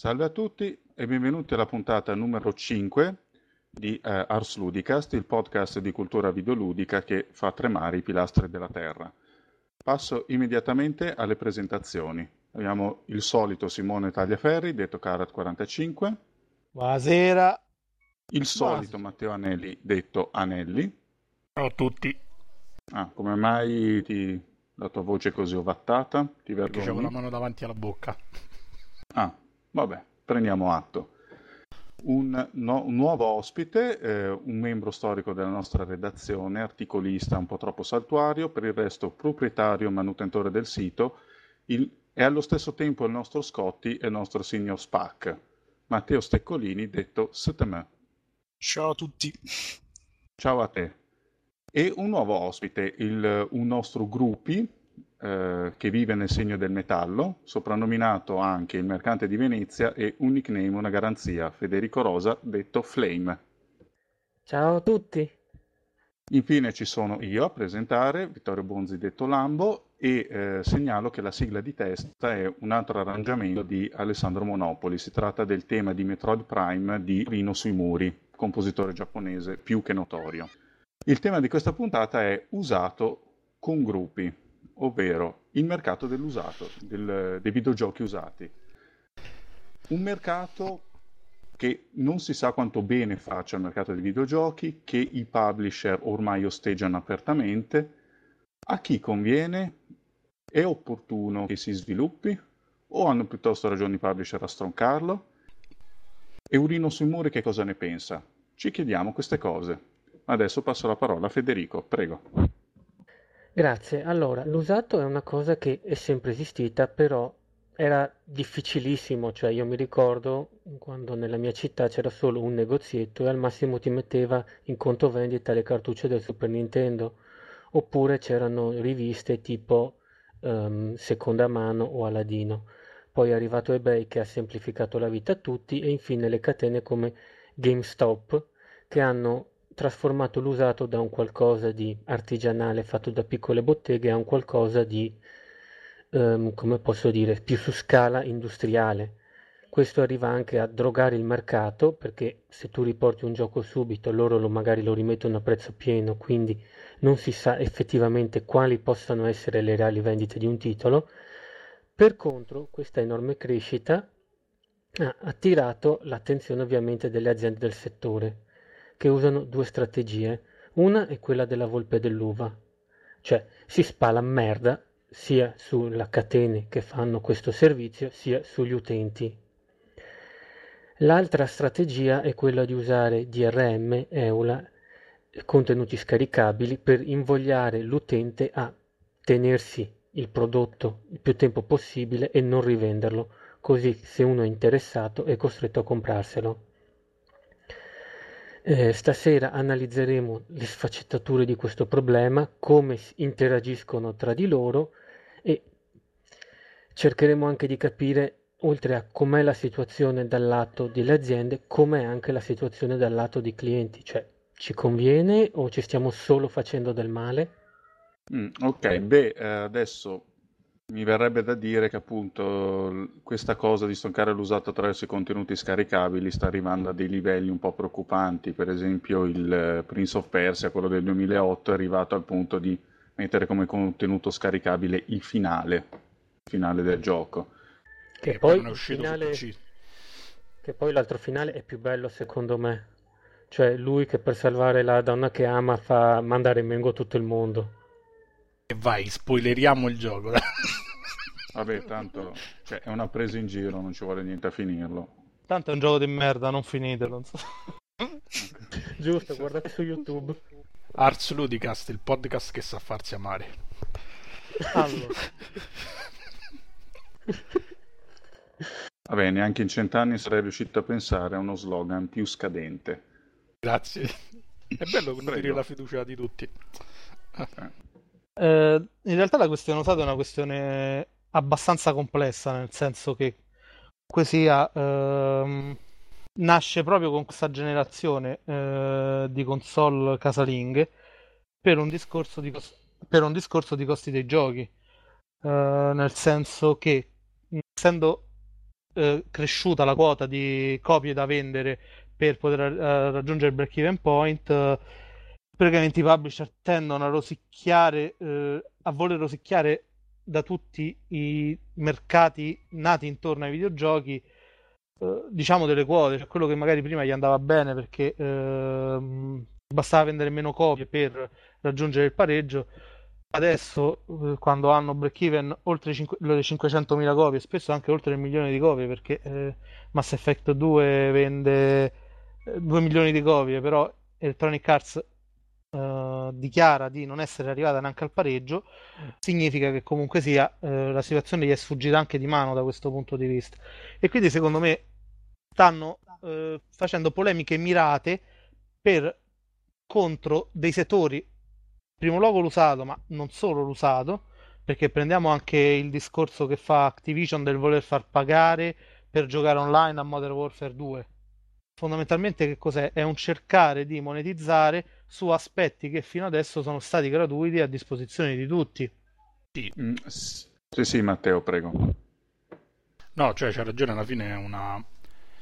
Salve a tutti e benvenuti alla puntata numero 5 di eh, Ars Ludicast, il podcast di cultura videoludica che fa tremare i pilastri della Terra. Passo immediatamente alle presentazioni. Abbiamo il solito Simone Tagliaferri, detto Carat45. Buonasera. Il solito Buonasera. Matteo Anelli, detto Anelli. Ciao a tutti. Ah, come mai ti... la tua voce è così ovattata? Ti vergogni? Perché c'avevo la mano davanti alla bocca. Ah, Vabbè, prendiamo atto. Un, no, un nuovo ospite, eh, un membro storico della nostra redazione, articolista un po' troppo saltuario, per il resto proprietario e manutentore del sito, il, e allo stesso tempo il nostro Scotti e il nostro signor Spac, Matteo Steccolini, detto Settemè. Ciao a tutti. Ciao a te. E un nuovo ospite, il, un nostro gruppi, eh, che vive nel segno del metallo, soprannominato anche il mercante di Venezia e un nickname, una garanzia, Federico Rosa, detto Flame. Ciao a tutti. Infine ci sono io a presentare, Vittorio Bonzi detto Lambo, e eh, segnalo che la sigla di testa è un altro arrangiamento di Alessandro Monopoli. Si tratta del tema di Metroid Prime di Rino sui muri, compositore giapponese più che notorio. Il tema di questa puntata è usato con gruppi ovvero il mercato dell'usato, del, dei videogiochi usati. Un mercato che non si sa quanto bene faccia il mercato dei videogiochi, che i publisher ormai osteggiano apertamente. A chi conviene? È opportuno che si sviluppi? O hanno piuttosto ragione i publisher a stroncarlo? E Urino sui muri che cosa ne pensa? Ci chiediamo queste cose. Adesso passo la parola a Federico, prego. Grazie. Allora, l'usato è una cosa che è sempre esistita, però era difficilissimo, cioè io mi ricordo quando nella mia città c'era solo un negozietto e al massimo ti metteva in conto vendita le cartucce del Super Nintendo, oppure c'erano riviste tipo um, Seconda Mano o Aladino. Poi è arrivato eBay che ha semplificato la vita a tutti e infine le catene come GameStop che hanno trasformato l'usato da un qualcosa di artigianale fatto da piccole botteghe a un qualcosa di, um, come posso dire, più su scala industriale. Questo arriva anche a drogare il mercato perché se tu riporti un gioco subito loro lo, magari lo rimettono a prezzo pieno, quindi non si sa effettivamente quali possano essere le reali vendite di un titolo. Per contro, questa enorme crescita ha attirato l'attenzione ovviamente delle aziende del settore che usano due strategie. Una è quella della volpe dell'uva, cioè si spala merda sia sulle catene che fanno questo servizio sia sugli utenti. L'altra strategia è quella di usare DRM, EULA, contenuti scaricabili per invogliare l'utente a tenersi il prodotto il più tempo possibile e non rivenderlo, così se uno è interessato è costretto a comprarselo. Eh, stasera analizzeremo le sfaccettature di questo problema, come interagiscono tra di loro e cercheremo anche di capire, oltre a com'è la situazione dal lato delle aziende, com'è anche la situazione dal lato dei clienti, cioè ci conviene o ci stiamo solo facendo del male? Mm, ok, beh, eh, adesso mi verrebbe da dire che appunto questa cosa di stoccare l'usato attraverso i contenuti scaricabili sta arrivando a dei livelli un po' preoccupanti, per esempio il eh, Prince of Persia, quello del 2008, è arrivato al punto di mettere come contenuto scaricabile il finale, il finale del gioco. Che, poi, poi finale... che poi l'altro finale è più bello secondo me, cioè lui che per salvare la donna che ama fa mandare in mengo tutto il mondo. E vai, spoileriamo il gioco. Vabbè, tanto cioè, è una presa in giro, non ci vuole niente a finirlo. Tanto è un gioco di merda, non finitelo. Non so. Giusto, guardate su YouTube. Ars Ludicast, il podcast che sa farsi amare. Allora. Vabbè, neanche in cent'anni sarei riuscito a pensare a uno slogan più scadente. Grazie. È bello nutrire la fiducia di tutti. Okay. Eh, in realtà la questione usata è una questione abbastanza complessa, nel senso che sia ehm, nasce proprio con questa generazione eh, di console casalinghe per un discorso di, cos- per un discorso di costi dei giochi. Eh, nel senso che essendo eh, cresciuta la quota di copie da vendere per poter uh, raggiungere il break even point, praticamente i publisher tendono a rosicchiare, uh, a voler rosicchiare da tutti i mercati nati intorno ai videogiochi, diciamo delle quote, cioè quello che magari prima gli andava bene perché ehm, bastava vendere meno copie per raggiungere il pareggio. Adesso eh, quando hanno break even oltre le 500.000 copie spesso anche oltre il milione di copie perché eh, Mass Effect 2 vende eh, 2 milioni di copie però Electronic Arts eh, dichiara di non essere arrivata neanche al pareggio significa che comunque sia eh, la situazione gli è sfuggita anche di mano da questo punto di vista e quindi secondo me stanno eh, facendo polemiche mirate per contro dei settori primo luogo l'usato, ma non solo l'usato, perché prendiamo anche il discorso che fa Activision del voler far pagare per giocare online a Modern Warfare 2. Fondamentalmente che cos'è? È un cercare di monetizzare su aspetti che fino adesso sono stati gratuiti a disposizione di tutti. Sì, mm, sì, sì Matteo, prego. No, cioè c'è ragione, alla fine è una,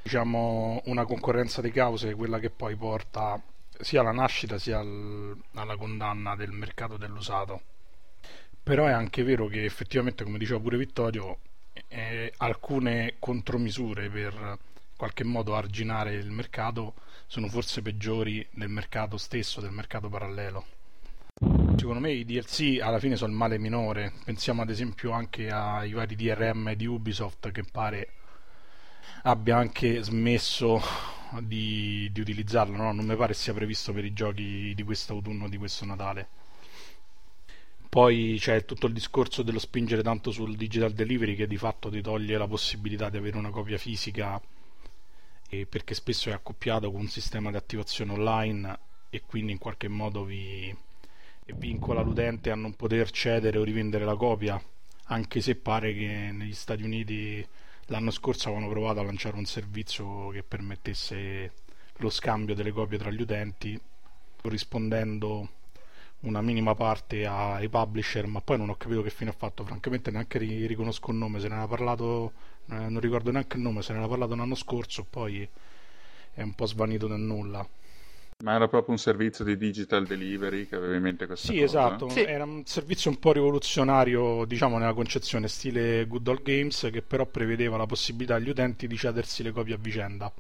diciamo, una concorrenza di cause, quella che poi porta sia alla nascita sia al, alla condanna del mercato dell'usato. Però è anche vero che effettivamente, come diceva pure Vittorio, eh, alcune contromisure per qualche modo arginare il mercato sono forse peggiori del mercato stesso, del mercato parallelo. Secondo me i DLC alla fine sono il male minore. Pensiamo ad esempio anche ai vari DRM di Ubisoft che pare abbia anche smesso di, di utilizzarlo, no? non mi pare sia previsto per i giochi di quest'autunno, di questo Natale. Poi c'è tutto il discorso dello spingere tanto sul digital delivery che di fatto ti toglie la possibilità di avere una copia fisica perché spesso è accoppiato con un sistema di attivazione online e quindi in qualche modo vi vincola l'utente a non poter cedere o rivendere la copia anche se pare che negli Stati Uniti L'anno scorso avevano provato a lanciare un servizio che permettesse lo scambio delle copie tra gli utenti, corrispondendo una minima parte ai publisher, ma poi non ho capito che fine ha fatto. Francamente, neanche riconosco il nome. Se ne era parlato, non ricordo neanche il nome. Se ne era parlato l'anno scorso, poi è un po' svanito nel nulla. Ma era proprio un servizio di digital delivery che aveva in mente questa sì, cosa? Esatto. Sì, esatto. Era un servizio un po' rivoluzionario, diciamo, nella concezione stile Good Old Games, che però prevedeva la possibilità agli utenti di cedersi le copie a vicenda.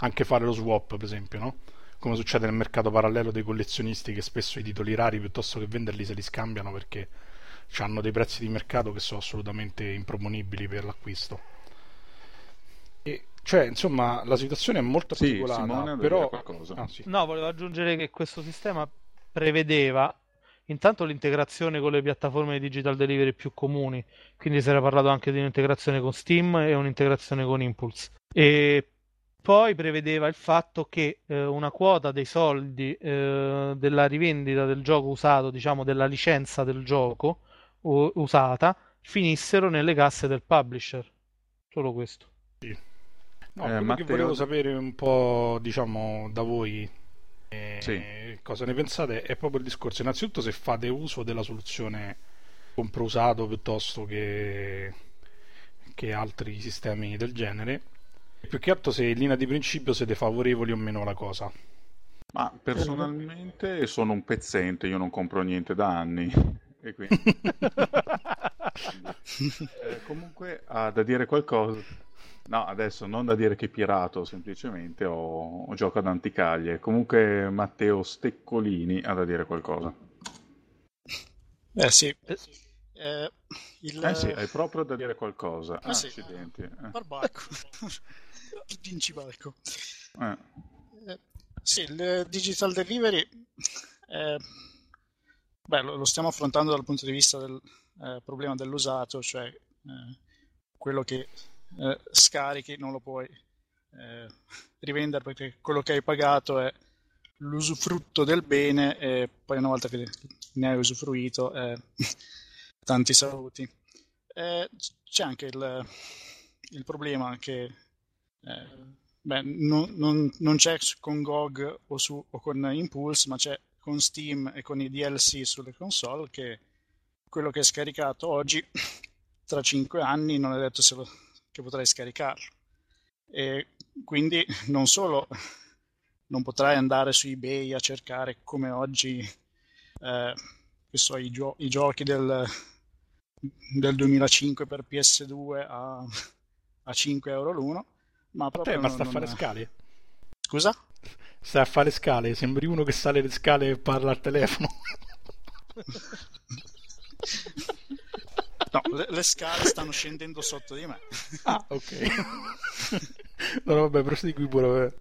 Anche fare lo swap, per esempio, no? Come succede nel mercato parallelo dei collezionisti che spesso i titoli rari, piuttosto che venderli, se li scambiano perché hanno dei prezzi di mercato che sono assolutamente improponibili per l'acquisto. E cioè, insomma, la situazione è molto sì, particolare, però... Ah, sì. No, volevo aggiungere che questo sistema prevedeva intanto l'integrazione con le piattaforme di digital delivery più comuni, quindi si era parlato anche di un'integrazione con Steam e un'integrazione con Impulse. E poi prevedeva il fatto che eh, una quota dei soldi eh, della rivendita del gioco usato, diciamo della licenza del gioco u- usata, finissero nelle casse del publisher. Solo questo. Sì. No, eh, quello Matteo... che volevo sapere un po', diciamo, da voi eh, sì. cosa ne pensate è proprio il discorso. Innanzitutto se fate uso della soluzione compro usato piuttosto che, che altri sistemi del genere. Più che altro se in linea di principio siete favorevoli o meno alla cosa. Ma personalmente sono un pezzente, io non compro niente da anni. E quindi... eh, comunque ha da dire qualcosa. No, adesso non da dire che pirato, semplicemente ho, ho gioco ad anticaglie. Comunque Matteo Steccolini ha da dire qualcosa. Eh sì. Eh, il... eh sì, hai proprio da dire qualcosa. Ah, sì. Accidenti. Eh. Barbacco. Principalco. Eh. Eh, sì, il digital delivery eh, beh, lo, lo, stiamo affrontando dal punto di vista del eh, problema dell'usato, cioè eh, quello che eh, scarichi non lo puoi eh, rivendere perché quello che hai pagato è l'usufrutto del bene e poi una volta che ne hai usufruito eh, tanti saluti. Eh, c'è anche il, il problema che eh, beh, non, non, non, c'è con GOG o, su, o con Impulse ma c'è con Steam e con i DLC sulle console che quello che è scaricato oggi tra 5 anni non è detto se lo, che potrai scaricarlo. E quindi non solo non potrai andare su eBay a cercare come oggi eh, so, i, gio- i, giochi del, del, 2005 per PS2 a, a 5 euro l'uno, ma proprio... Te, basta non, fare scale. Scusa? Stai a fare scale, sembri uno che sale le scale e parla al telefono. No, le, le, scale stanno scendendo sotto di me. Ah, ok. no, no, vabbè, prosegui pure.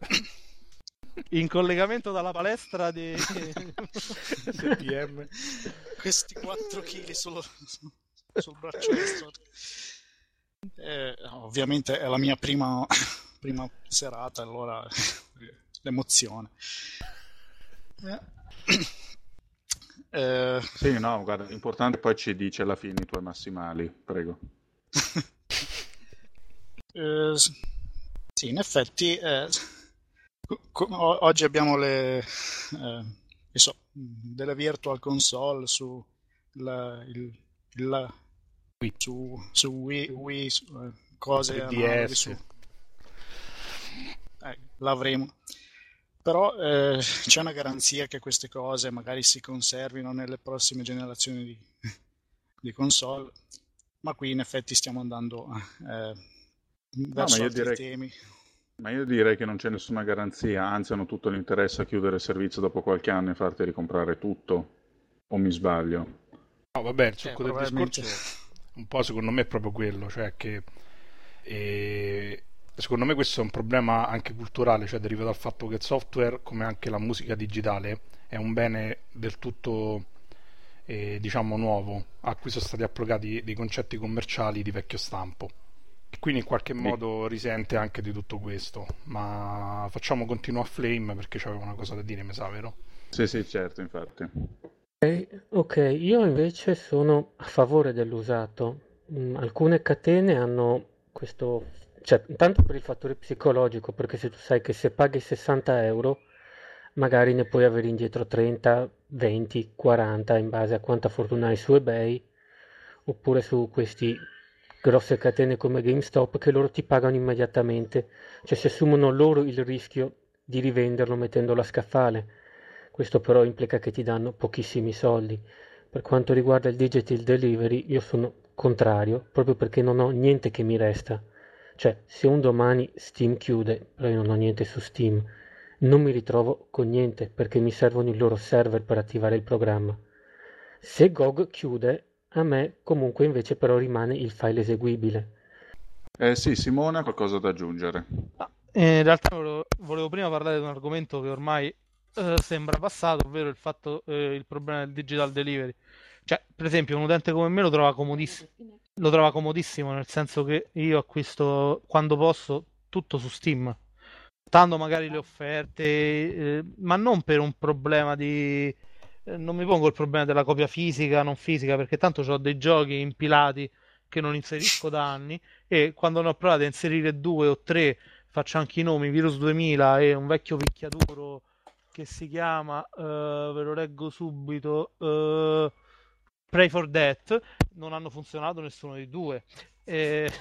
In collegamento dalla palestra di STM. Questi 4 kg sullo, sul braccio destro. Eh, ovviamente è la mia prima, prima serata, allora l'emozione. Eh. Eh... Sì, no, guarda, l'importante poi ci dice alla fine i tuoi massimali, prego. eh, sì, in effetti eh, co- oggi abbiamo le, eh, so, delle virtual console su, la, il, il, su, su Wii, Wii su, eh, cose su... Eh, l'avremo però eh, c'è una garanzia che queste cose magari si conservino nelle prossime generazioni di, di console, ma qui in effetti stiamo andando eh, verso no, altri direi, temi. Ma io direi che non c'è nessuna garanzia, anzi hanno tutto l'interesse a chiudere il servizio dopo qualche anno e farti ricomprare tutto, o mi sbaglio? No, vabbè, il succo eh, del discorso un po' secondo me è proprio quello, cioè che... Eh secondo me questo è un problema anche culturale, cioè deriva dal fatto che il software, come anche la musica digitale, è un bene del tutto eh, diciamo nuovo, a cui sono stati applicati dei concetti commerciali di vecchio stampo. E quindi in qualche modo risente anche di tutto questo. Ma facciamo continuare a Flame perché c'aveva una cosa da dire, mi sa, vero? Sì, sì, certo, infatti. Ok, io invece sono a favore dell'usato. Mm, alcune catene hanno questo cioè, intanto per il fattore psicologico, perché se tu sai che se paghi 60 euro, magari ne puoi avere indietro 30, 20, 40 in base a quanta fortuna hai su eBay, oppure su questi grosse catene come GameStop che loro ti pagano immediatamente, cioè si assumono loro il rischio di rivenderlo mettendolo a scaffale. Questo però implica che ti danno pochissimi soldi. Per quanto riguarda il digital delivery, io sono contrario, proprio perché non ho niente che mi resta. Cioè, se un domani Steam chiude, però io non ho niente su Steam, non mi ritrovo con niente perché mi servono i loro server per attivare il programma. Se GOG chiude, a me comunque invece però rimane il file eseguibile. Eh sì, Simone ha qualcosa da aggiungere. Ah, in realtà volevo, volevo, prima parlare di un argomento che ormai eh, sembra passato, ovvero il, fatto, eh, il problema del digital delivery. Cioè, per esempio, un utente come me lo trova comodissimo lo trova comodissimo, nel senso che io acquisto quando posso tutto su Steam, stando magari le offerte, eh, ma non per un problema di... Eh, non mi pongo il problema della copia fisica, non fisica, perché tanto ho dei giochi impilati che non inserisco da anni e quando ne ho provato a inserire due o tre faccio anche i nomi Virus 2000 e un vecchio picchiaduro che si chiama, uh, ve lo leggo subito, uh, Pray for Death non hanno funzionato nessuno dei due. Eh,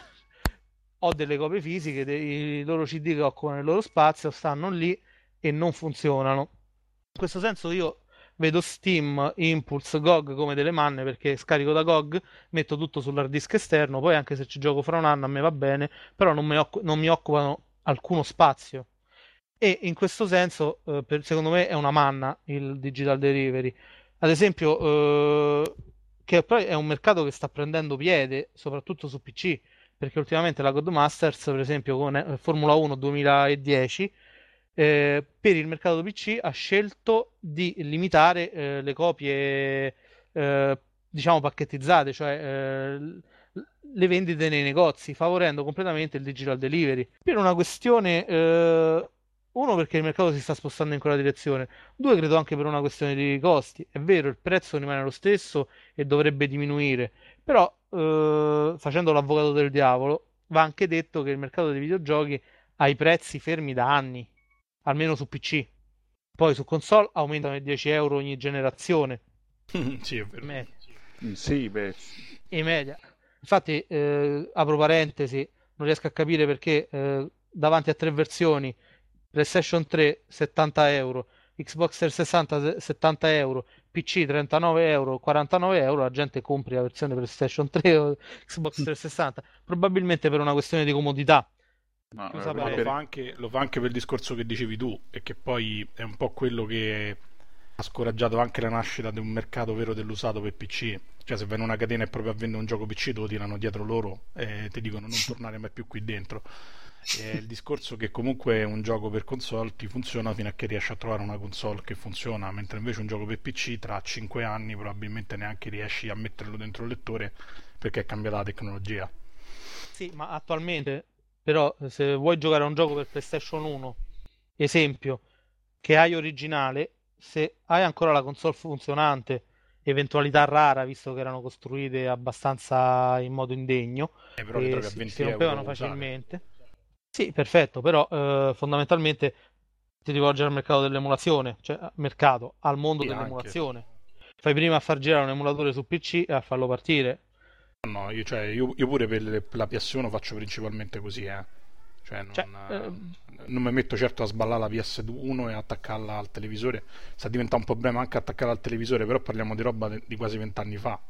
ho delle copie fisiche, dei loro CD che occupano il loro spazio, stanno lì e non funzionano. In questo senso io vedo Steam, Impulse, GOG come delle manne perché scarico da GOG, metto tutto sull'hard disk esterno, poi anche se ci gioco fra un anno a me va bene, però non mi, occu- non mi occupano alcuno spazio. E in questo senso, eh, per, secondo me, è una manna il digital delivery. Ad esempio, eh, che poi è un mercato che sta prendendo piede, soprattutto su PC, perché ultimamente la Codemasters, per esempio con eh, Formula 1 2010, eh, per il mercato PC ha scelto di limitare eh, le copie, eh, diciamo, pacchettizzate, cioè eh, le vendite nei negozi, favorendo completamente il digital delivery. Per una questione eh, uno perché il mercato si sta spostando in quella direzione, due credo anche per una questione di costi. È vero, il prezzo rimane lo stesso e dovrebbe diminuire, però eh, facendo l'avvocato del diavolo va anche detto che il mercato dei videogiochi ha i prezzi fermi da anni, almeno su PC. Poi su console aumentano di 10 euro ogni generazione. sì, è vero. Media. Sì, beh. In media. Infatti, eh, apro parentesi, non riesco a capire perché eh, davanti a tre versioni, PlayStation 3 70 euro, Xbox 360 70 euro, PC 39 euro, 49 euro, la gente compri la versione PlayStation 3 o Xbox 360, probabilmente per una questione di comodità. No, lo, fa anche, lo fa anche per il discorso che dicevi tu e che poi è un po' quello che ha scoraggiato anche la nascita di un mercato vero dell'usato per PC. Cioè, se vai in una catena e proprio a vendere un gioco PC, te lo tirano dietro loro e ti dicono non tornare mai più qui dentro. È il discorso che comunque un gioco per console ti funziona fino a che riesci a trovare una console che funziona, mentre invece un gioco per PC tra 5 anni probabilmente neanche riesci a metterlo dentro il lettore perché è cambiata la tecnologia. Sì, ma attualmente però se vuoi giocare a un gioco per PlayStation 1, esempio, che hai originale, se hai ancora la console funzionante, eventualità rara visto che erano costruite abbastanza in modo indegno, eh, però e si, si rompevano facilmente. Sì, perfetto, però eh, fondamentalmente ti rivolgi al mercato dell'emulazione, cioè mercato, al mondo sì, dell'emulazione. Anche. Fai prima a far girare un emulatore su PC e a farlo partire. No, io, cioè, io, io pure per, per la PS1 faccio principalmente così, eh. Cioè, non, cioè, eh, non mi metto certo a sballare la PS1 e attaccarla al televisore. Sta diventando un problema anche attaccarla al televisore, però parliamo di roba de, di quasi vent'anni fa.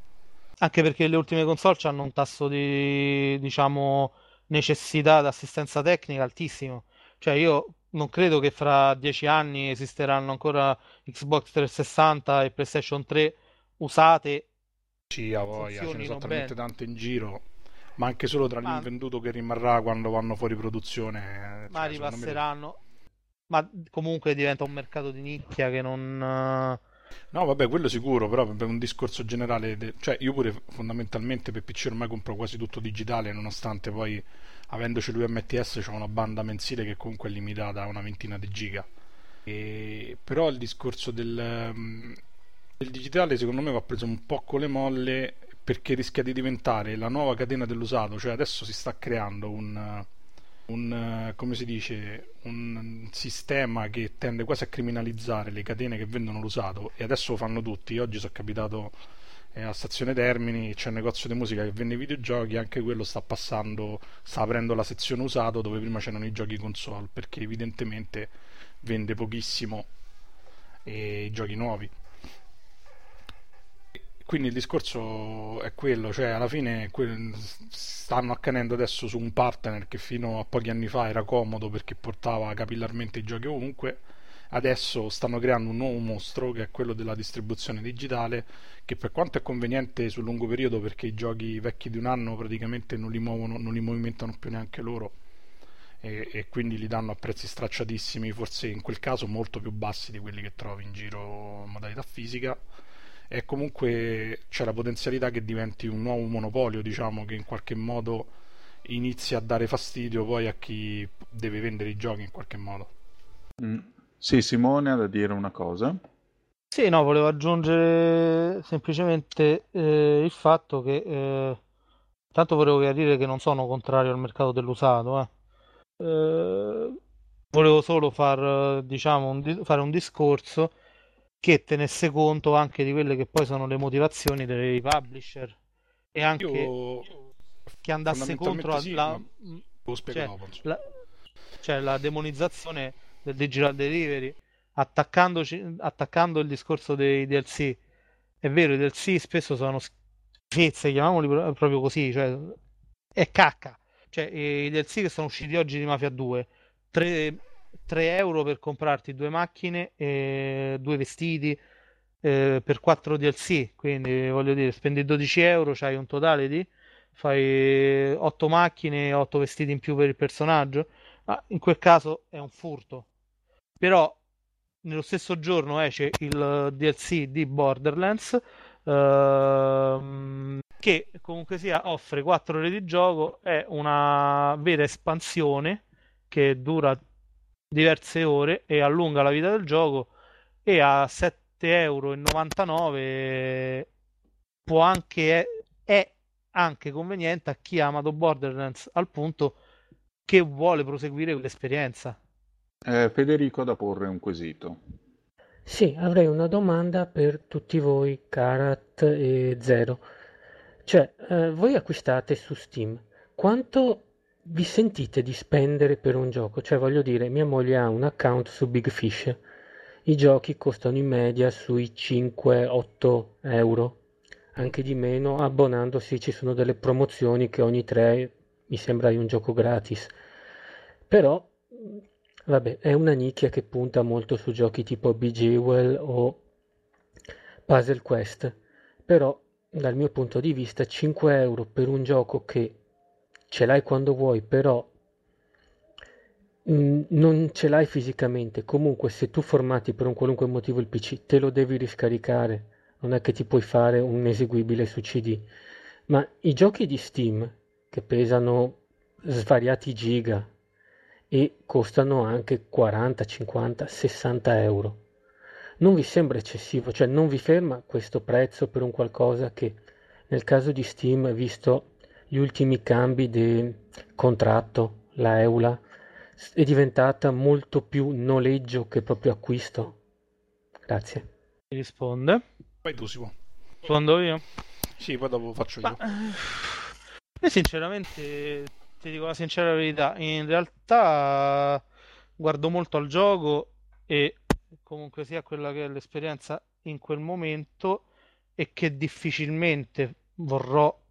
Anche perché le ultime console hanno un tasso di, diciamo, necessità d'assistenza tecnica altissimo. Cioè, io non credo che fra dieci anni esisteranno ancora Xbox 360 e PlayStation 3 usate. Sì, a voglia, ce ne sono talmente tante in giro ma anche solo tra ma... l'invenduto che rimarrà quando vanno fuori produzione. Eh, ma cioè, ripasseranno. Ma comunque diventa un mercato di nicchia che non. Eh, no, vabbè, quello sicuro, però per un discorso generale, de... cioè io pure fondamentalmente per PC ormai compro quasi tutto digitale, nonostante poi avendoci lui MTS c'è una banda mensile che comunque è limitata a una ventina di giga. E... Però il discorso del, mm, del digitale secondo me va preso un po' con le molle perché rischia di diventare la nuova catena dell'usato, cioè adesso si sta creando un, un, come si dice, un sistema che tende quasi a criminalizzare le catene che vendono l'usato e adesso lo fanno tutti. Oggi sono capitato eh, a Stazione Termini, c'è un negozio di musica che vende i videogiochi, anche quello sta passando, sta aprendo la sezione usato dove prima c'erano i giochi console, perché evidentemente vende pochissimo eh, i giochi nuovi quindi il discorso è quello, cioè alla fine stanno accanendo adesso su un partner che fino a pochi anni fa era comodo perché portava capillarmente i giochi ovunque, adesso stanno creando un nuovo mostro che è quello della distribuzione digitale che per quanto è conveniente sul lungo periodo perché i giochi vecchi di un anno praticamente non li muovono, non li movimentano più neanche loro e, e quindi li danno a prezzi stracciatissimi, forse in quel caso molto più bassi di quelli che trovi in giro in modalità fisica e comunque c'è la potenzialità che diventi un nuovo monopolio, diciamo, che in qualche modo inizia a dare fastidio poi a chi deve vendere i giochi in qualche modo. Mm. Sì, Simone ha da dire una cosa. Sì, no, volevo aggiungere semplicemente eh, il fatto che eh, tanto volevo chiarire che non sono contrario al mercato dell'usato, eh. Eh, volevo solo far, diciamo, un, fare un discorso che tenesse conto anche di quelle che poi sono le motivazioni dei publisher e anche Io... che andasse contro sì, la, cioè, la, cioè, la demonizzazione del digital delivery attaccando il discorso dei DLC è vero i DLC spesso sono schifezze chiamiamoli proprio così cioè è cacca. Cioè i DLC che sono usciti oggi di Mafia 2 tre 3 euro per comprarti due macchine e due vestiti eh, per 4 DLC. Quindi voglio dire, spendi 12 euro, c'hai un totale di fai 8 macchine e 8 vestiti in più per il personaggio. Ma in quel caso è un furto. Però nello stesso giorno esce il DLC di Borderlands. Ehm, che comunque sia offre 4 ore di gioco, è una vera espansione che dura diverse ore e allunga la vita del gioco e a 7,99 euro può anche è anche conveniente a chi ha amato Borderlands al punto che vuole proseguire quell'esperienza. Eh, Federico ha da porre un quesito. Sì, avrei una domanda per tutti voi, Karat e Zero. Cioè, eh, voi acquistate su Steam, quanto vi sentite di spendere per un gioco? Cioè, voglio dire, mia moglie ha un account su Big Fish. I giochi costano in media sui 5-8 euro, anche di meno. Abbonandosi ci sono delle promozioni che ogni 3 mi sembra hai un gioco gratis. Però, vabbè, è una nicchia che punta molto su giochi tipo Bejewel o Puzzle Quest. Però, dal mio punto di vista, 5 euro per un gioco che ce l'hai quando vuoi, però non ce l'hai fisicamente. Comunque, se tu formati per un qualunque motivo il PC, te lo devi riscaricare. Non è che ti puoi fare un eseguibile su CD. Ma i giochi di Steam, che pesano svariati giga e costano anche 40, 50, 60 euro, non vi sembra eccessivo? Cioè, non vi ferma questo prezzo per un qualcosa che, nel caso di Steam, visto gli ultimi cambi di contratto, la EULA è diventata molto più noleggio che proprio acquisto. Grazie. Mi risponde. Vai tu, Simo. Rispondo io? Sì, poi dopo faccio io. Ma, io sinceramente ti dico la sincera verità, in realtà guardo molto al gioco e comunque sia quella che è l'esperienza in quel momento e che difficilmente vorrò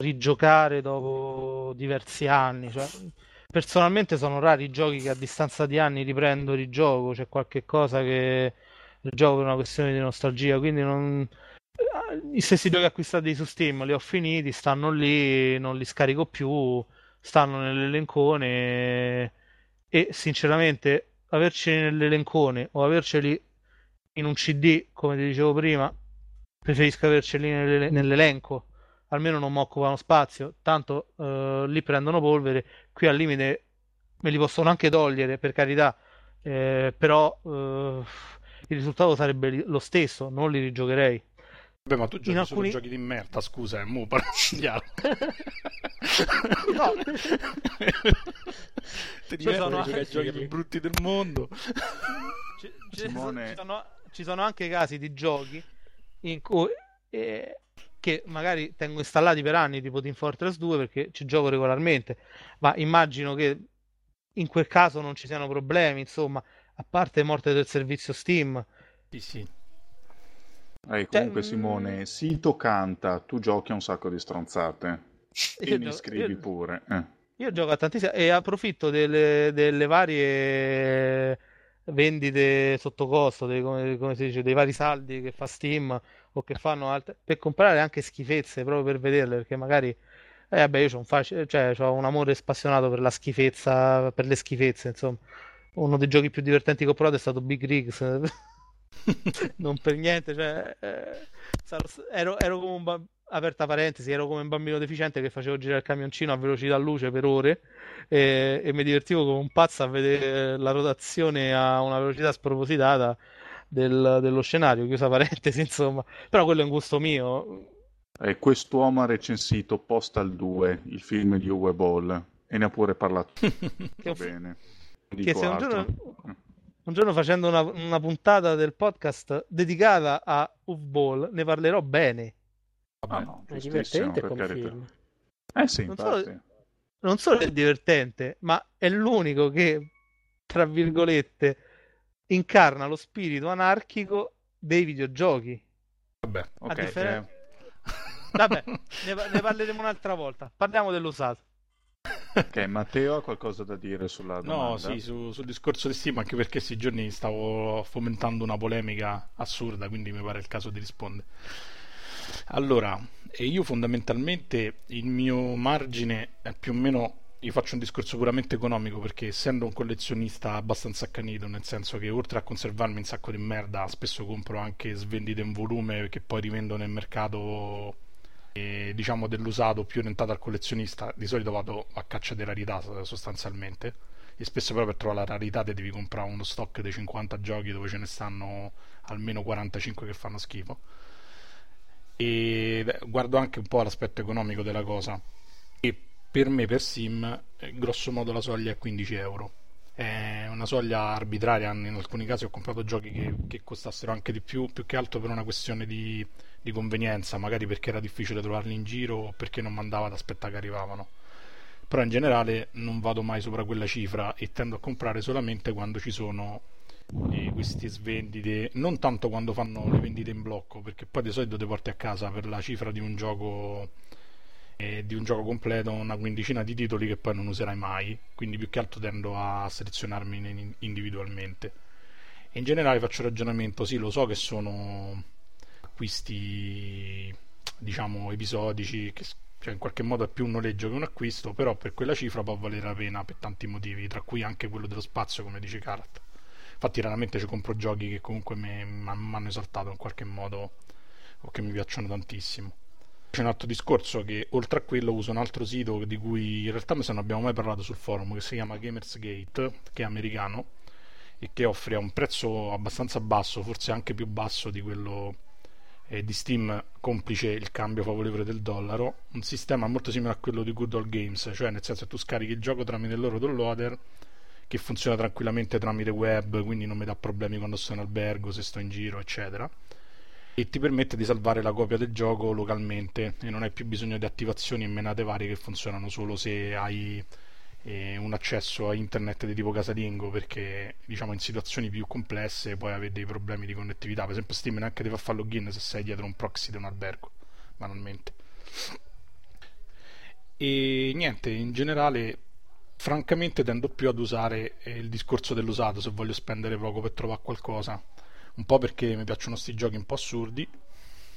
rigiocare dopo diversi anni. Cioè, personalmente sono rari i giochi che a distanza di anni riprendo di gioco, c'è qualche cosa che gioco per una questione di nostalgia, quindi non... i stessi giochi acquistati su Steam li ho finiti, stanno lì, non li scarico più, stanno nell'elencone e sinceramente averceli nell'elencone o averceli in un CD, come ti dicevo prima, preferisco averceli nell'elenco almeno non mi occupano spazio, tanto eh, lì prendono polvere, qui al limite me li possono anche togliere, per carità, eh, però eh, il risultato sarebbe lo stesso, non li rigiocherei. Beh, ma tu giochi alcuni... giochi di merda, scusa, è mu parliamo. no. Ti a giocare giochi più brutti del mondo. Ci, ci, Simone... ci, sono, ci sono anche casi di giochi in cui eh, che magari tengo installati per anni tipo Team Fortress 2 perché ci gioco regolarmente, ma immagino che in quel caso non ci siano problemi, insomma, a parte morte del servizio Steam. Sì, sì. Eh, comunque cioè, Simone, Sito canta, tu giochi a un sacco di stronzate. E mi scrivi io, pure. Eh. Io gioco a tantissime e approfitto delle, delle varie vendite sotto costo, dei, come, come, si dice, dei vari saldi che fa Steam o che fanno altre, per comprare anche schifezze proprio per vederle, perché magari, eh, vabbè, io ho un, fac- cioè, un amore spassionato per la schifezza, per le schifezze, insomma. Uno dei giochi più divertenti che ho provato è stato Big Rigs. non per niente, cioè, eh, ero, ero come un bambino aperta parentesi, ero come un bambino deficiente che facevo girare il camioncino a velocità luce per ore e, e mi divertivo come un pazzo a vedere la rotazione a una velocità spropositata del, dello scenario, chiusa parentesi, insomma. Però quello è un gusto mio. E quest'uomo ha recensito Postal 2, il film di Uwe Ball, e ne ha pure parlato che bene. Che se un giorno, un giorno, facendo una, una, puntata del podcast dedicata a Uwe Ball, ne parlerò bene. Vabbè, no, è divertente come film. Eh sì, non solo, non solo è divertente, ma è l'unico che, tra virgolette, incarna lo spirito anarchico dei videogiochi. Vabbè, ok. Differen- eh... Vabbè, ne, ne, parleremo un'altra volta. Parliamo dell'usato. Ok, Matteo ha qualcosa da dire sulla domanda? No, sì, su, sul discorso di Steam, anche perché questi giorni stavo fomentando una polemica assurda, quindi mi pare il caso di rispondere. Allora, io fondamentalmente il mio margine è più o meno io faccio un discorso puramente economico perché essendo un collezionista abbastanza accanito, nel senso che oltre a conservarmi un sacco di merda, spesso compro anche svendite in volume che poi rivendo nel mercato eh, diciamo dell'usato più orientato al collezionista. Di solito vado a caccia di rarità sostanzialmente e spesso però per trovare la rarità te devi comprare uno stock dei 50 giochi dove ce ne stanno almeno 45 che fanno schifo. E guardo anche un po' l'aspetto economico della cosa. E per me per Sim eh, grosso modo la soglia è 15 euro. È una soglia arbitraria in alcuni casi ho comprato giochi che, che costassero anche di più più che altro per una questione di, di, convenienza magari perché era difficile trovarli in giro o perché non mandava ad aspettare che arrivavano. Però in generale non vado mai sopra quella cifra e tendo a comprare solamente quando ci sono eh, queste svendite, non tanto quando fanno le vendite in blocco, perché poi di solito ti porti a casa per la cifra di un gioco di un gioco completo una quindicina di titoli che poi non userai mai, quindi più che altro tendo a selezionarmi individualmente. E in generale faccio ragionamento, sì, lo so che sono acquisti diciamo episodici che cioè in qualche modo è più un noleggio che un acquisto, però per quella cifra può valere la pena per tanti motivi, tra cui anche quello dello spazio, come dice Karat. Infatti raramente ci compro giochi che comunque mi hanno esaltato in qualche modo o che mi piacciono tantissimo. C'è un altro discorso che oltre a quello uso un altro sito di cui in realtà non abbiamo mai parlato sul forum che si chiama Gamersgate, che è americano e che offre a un prezzo abbastanza basso, forse anche più basso di quello eh, di Steam, complice il cambio favorevole del dollaro, un sistema molto simile a quello di Good Old Games, cioè nel senso che tu scarichi il gioco tramite il loro downloader che funziona tranquillamente tramite web, quindi non mi dà problemi quando sto in albergo, se sto in giro, eccetera. E ti permette di salvare la copia del gioco localmente e non hai più bisogno di attivazioni e menate varie che funzionano solo se hai eh, un accesso a internet di tipo casalingo perché diciamo in situazioni più complesse puoi avere dei problemi di connettività. Per esempio Steam neanche ti fa fare login se sei dietro un proxy di un albergo banalmente. E niente in generale francamente tendo più ad usare eh, il discorso dell'usato se voglio spendere poco per trovare qualcosa un po' perché mi piacciono questi giochi un po' assurdi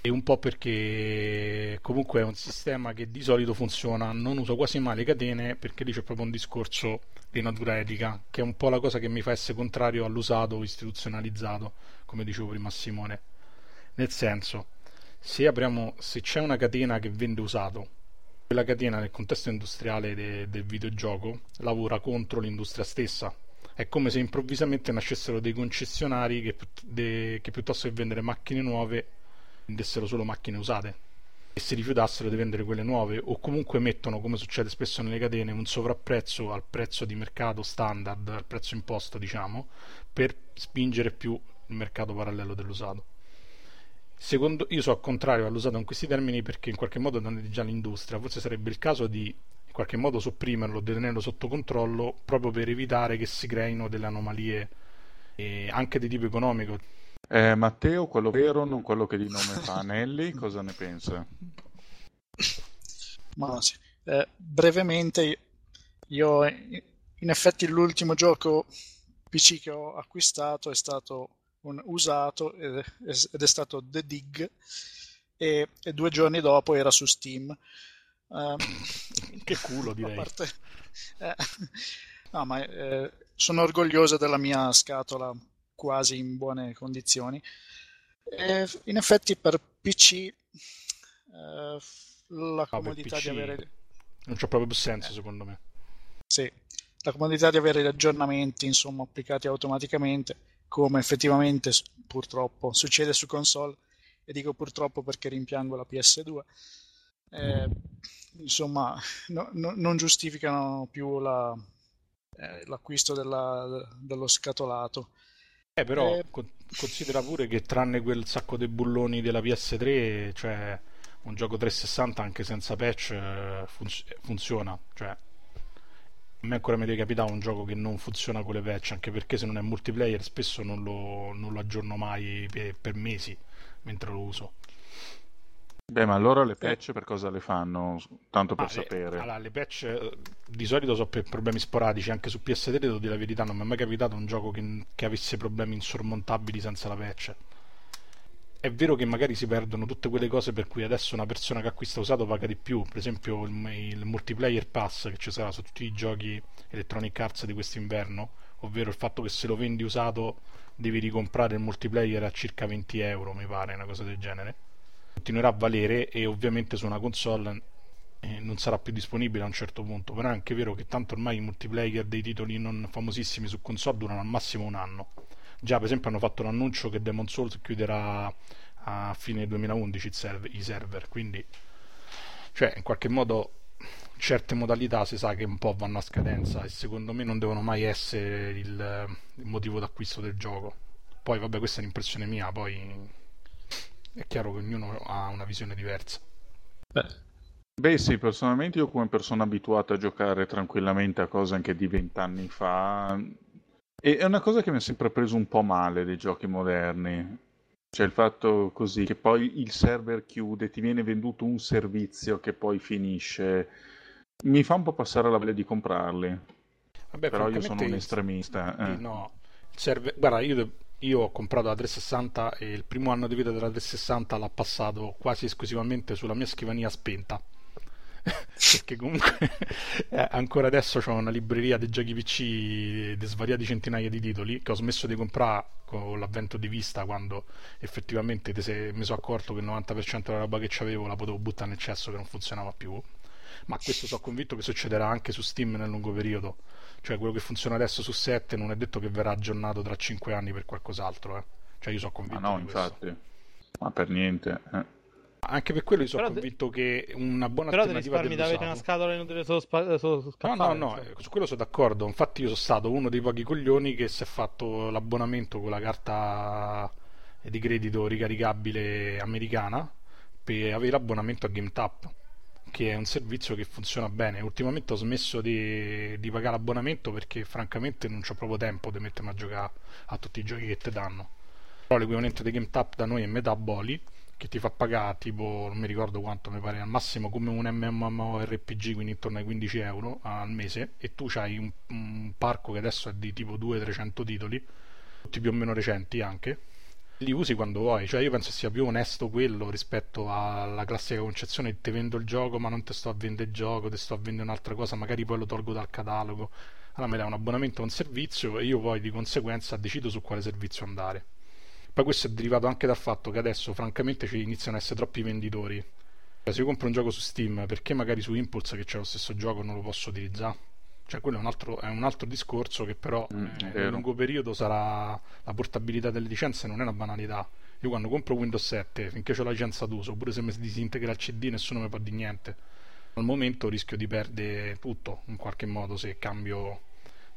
e un po' perché comunque è un sistema che di solito funziona, non uso quasi mai le catene perché lì c'è proprio un discorso di natura etica, che è un po' la cosa che mi fa essere contrario all'usato istituzionalizzato, come dicevo prima a Simone. Nel senso, se apriamo, se c'è una catena che vende usato, quella catena nel contesto industriale de, del videogioco lavora contro l'industria stessa. È come se improvvisamente nascessero dei concessionari che, de, che piuttosto che vendere macchine nuove vendessero solo macchine usate e si rifiutassero di vendere quelle nuove o comunque mettono, come succede spesso nelle catene, un sovrapprezzo al prezzo di mercato standard, al prezzo imposto diciamo, per spingere più il mercato parallelo dell'usato. Secondo, io so al contrario all'usato in questi termini perché in qualche modo danneggia l'industria, forse sarebbe il caso di in qualche modo sopprimerlo, tenerlo sotto controllo proprio per evitare che si creino delle anomalie eh, anche di tipo economico eh, Matteo, quello vero, non quello che di nome fa Anelli, cosa ne pensa? Ma sì. Eh, brevemente, io in effetti l'ultimo gioco PC che ho acquistato è stato un usato ed è stato The Dig e, e due giorni dopo era su Steam. Um, che culo direi. Parte, eh, no, ma eh, sono orgoglioso della mia scatola quasi in buone condizioni. E in effetti per PC eh, la comodità PC di avere... Non c'è proprio senso eh. secondo me. Sì, la comodità di avere gli aggiornamenti insomma applicati automaticamente, come effettivamente purtroppo succede su console, e dico purtroppo perché rimpiango la PS2. Eh, insomma, no, no, non giustificano più la, eh, l'acquisto della, dello scatolato. Eh, però eh... considera pure che tranne quel sacco di bulloni della PS3, cioè un gioco 360 anche senza patch eh, fun- funziona. Cioè, a me ancora mi recapitava un gioco che non funziona con le patch, anche perché se non è multiplayer spesso non lo, non lo aggiorno mai per, per mesi mentre lo uso. Beh, ma allora le patch per cosa le fanno? Tanto per ah, sapere. Le, allora, le patch eh, di solito sono per problemi sporadici, anche su PS3 devo dire la verità, non mi è mai capitato un gioco che, che avesse problemi insormontabili senza la patch. È vero che magari si perdono tutte quelle cose per cui adesso una persona che acquista usato paga di più, per esempio il, il multiplayer pass che ci sarà su tutti i giochi Electronic Arts di quest'inverno, ovvero il fatto che se lo vendi usato devi ricomprare il multiplayer a circa 20 euro, mi pare, una cosa del genere continuerà a valere e ovviamente su una console eh, non sarà più disponibile a un certo punto. Però è anche vero che tanto ormai i multiplayer dei titoli non famosissimi su console durano al massimo un anno. Già per esempio hanno fatto l'annuncio che Demon Souls chiuderà a fine 2011 i server. Quindi cioè in qualche modo certe modalità si sa che un po' vanno a scadenza e secondo me non devono mai essere il, il motivo d'acquisto del gioco. Poi vabbè questa è un'impressione mia poi è chiaro che ognuno ha una visione diversa. Beh, Beh sì, personalmente io come persona abituata a giocare tranquillamente a cose anche di vent'anni fa, e è una cosa che mi ha sempre preso un po' male dei giochi moderni. Cioè il fatto così che poi il server chiude, ti viene venduto un servizio che poi finisce, mi fa un po' passare la voglia di comprarli. Vabbè, Però io sono un estremista. Eh. No, server... guarda, io, io, ho comprato la 360 e il primo anno di vita della 360 l'ha passato quasi esclusivamente sulla mia scrivania spenta. Perché comunque eh, ancora adesso ho una libreria di giochi PC di svariati centinaia di titoli che ho smesso di comprare con l'avvento di vista quando effettivamente mi sono accorto che il 90% della roba che avevo la potevo buttare nel cesso che non funzionava più. Ma questo sono convinto che succederà anche su Steam nel lungo periodo cioè quello che funziona adesso su 7 non è detto che verrà aggiornato tra 5 anni per qualcos'altro eh. cioè io sono convinto ma no infatti ma per niente eh. Anche per quello io sono però convinto de... che una buona però alternativa devi risparmi avere una scatola inutile solo, spa... solo scappare, No, no, no, cioè. su quello sono d'accordo. Infatti io sono stato uno dei pochi coglioni che si è fatto l'abbonamento con la carta di credito ricaricabile americana per avere l'abbonamento a GameTap che è un servizio che funziona bene. Ultimamente ho smesso di, di pagare l'abbonamento perché francamente non ho proprio tempo di mettermi a giocare a tutti i giochi che ti danno. Però l'equivalente di GameTap da noi è metà boli che ti fa pagare tipo, non mi ricordo quanto, mi pare al massimo come un MMORPG, quindi intorno ai 15 euro al mese, e tu hai un, un parco che adesso è di tipo 200-300 titoli, tutti più o meno recenti anche, li usi quando vuoi, cioè io penso sia più onesto quello rispetto alla classica concezione di te vendo il gioco ma non te sto a vendere il gioco, te sto a vendere un'altra cosa, magari poi lo tolgo dal catalogo. Allora mi dai un abbonamento a un servizio e io poi di conseguenza decido su quale servizio andare. Poi questo è derivato anche dal fatto che adesso francamente ci iniziano ad essere troppi venditori. Cioè, se io compro un gioco su Steam, perché magari su Impulse che c'è lo stesso gioco non lo posso utilizzare? Cioè, quello è un altro, è un altro discorso che però mm, eh, nel lungo periodo sarà la portabilità delle licenze non è una banalità. Io quando compro Windows 7, finché ho la licenza d'uso, oppure se mi si disintegra il CD, nessuno mi può dire niente. Al momento rischio di perdere tutto in qualche modo se cambio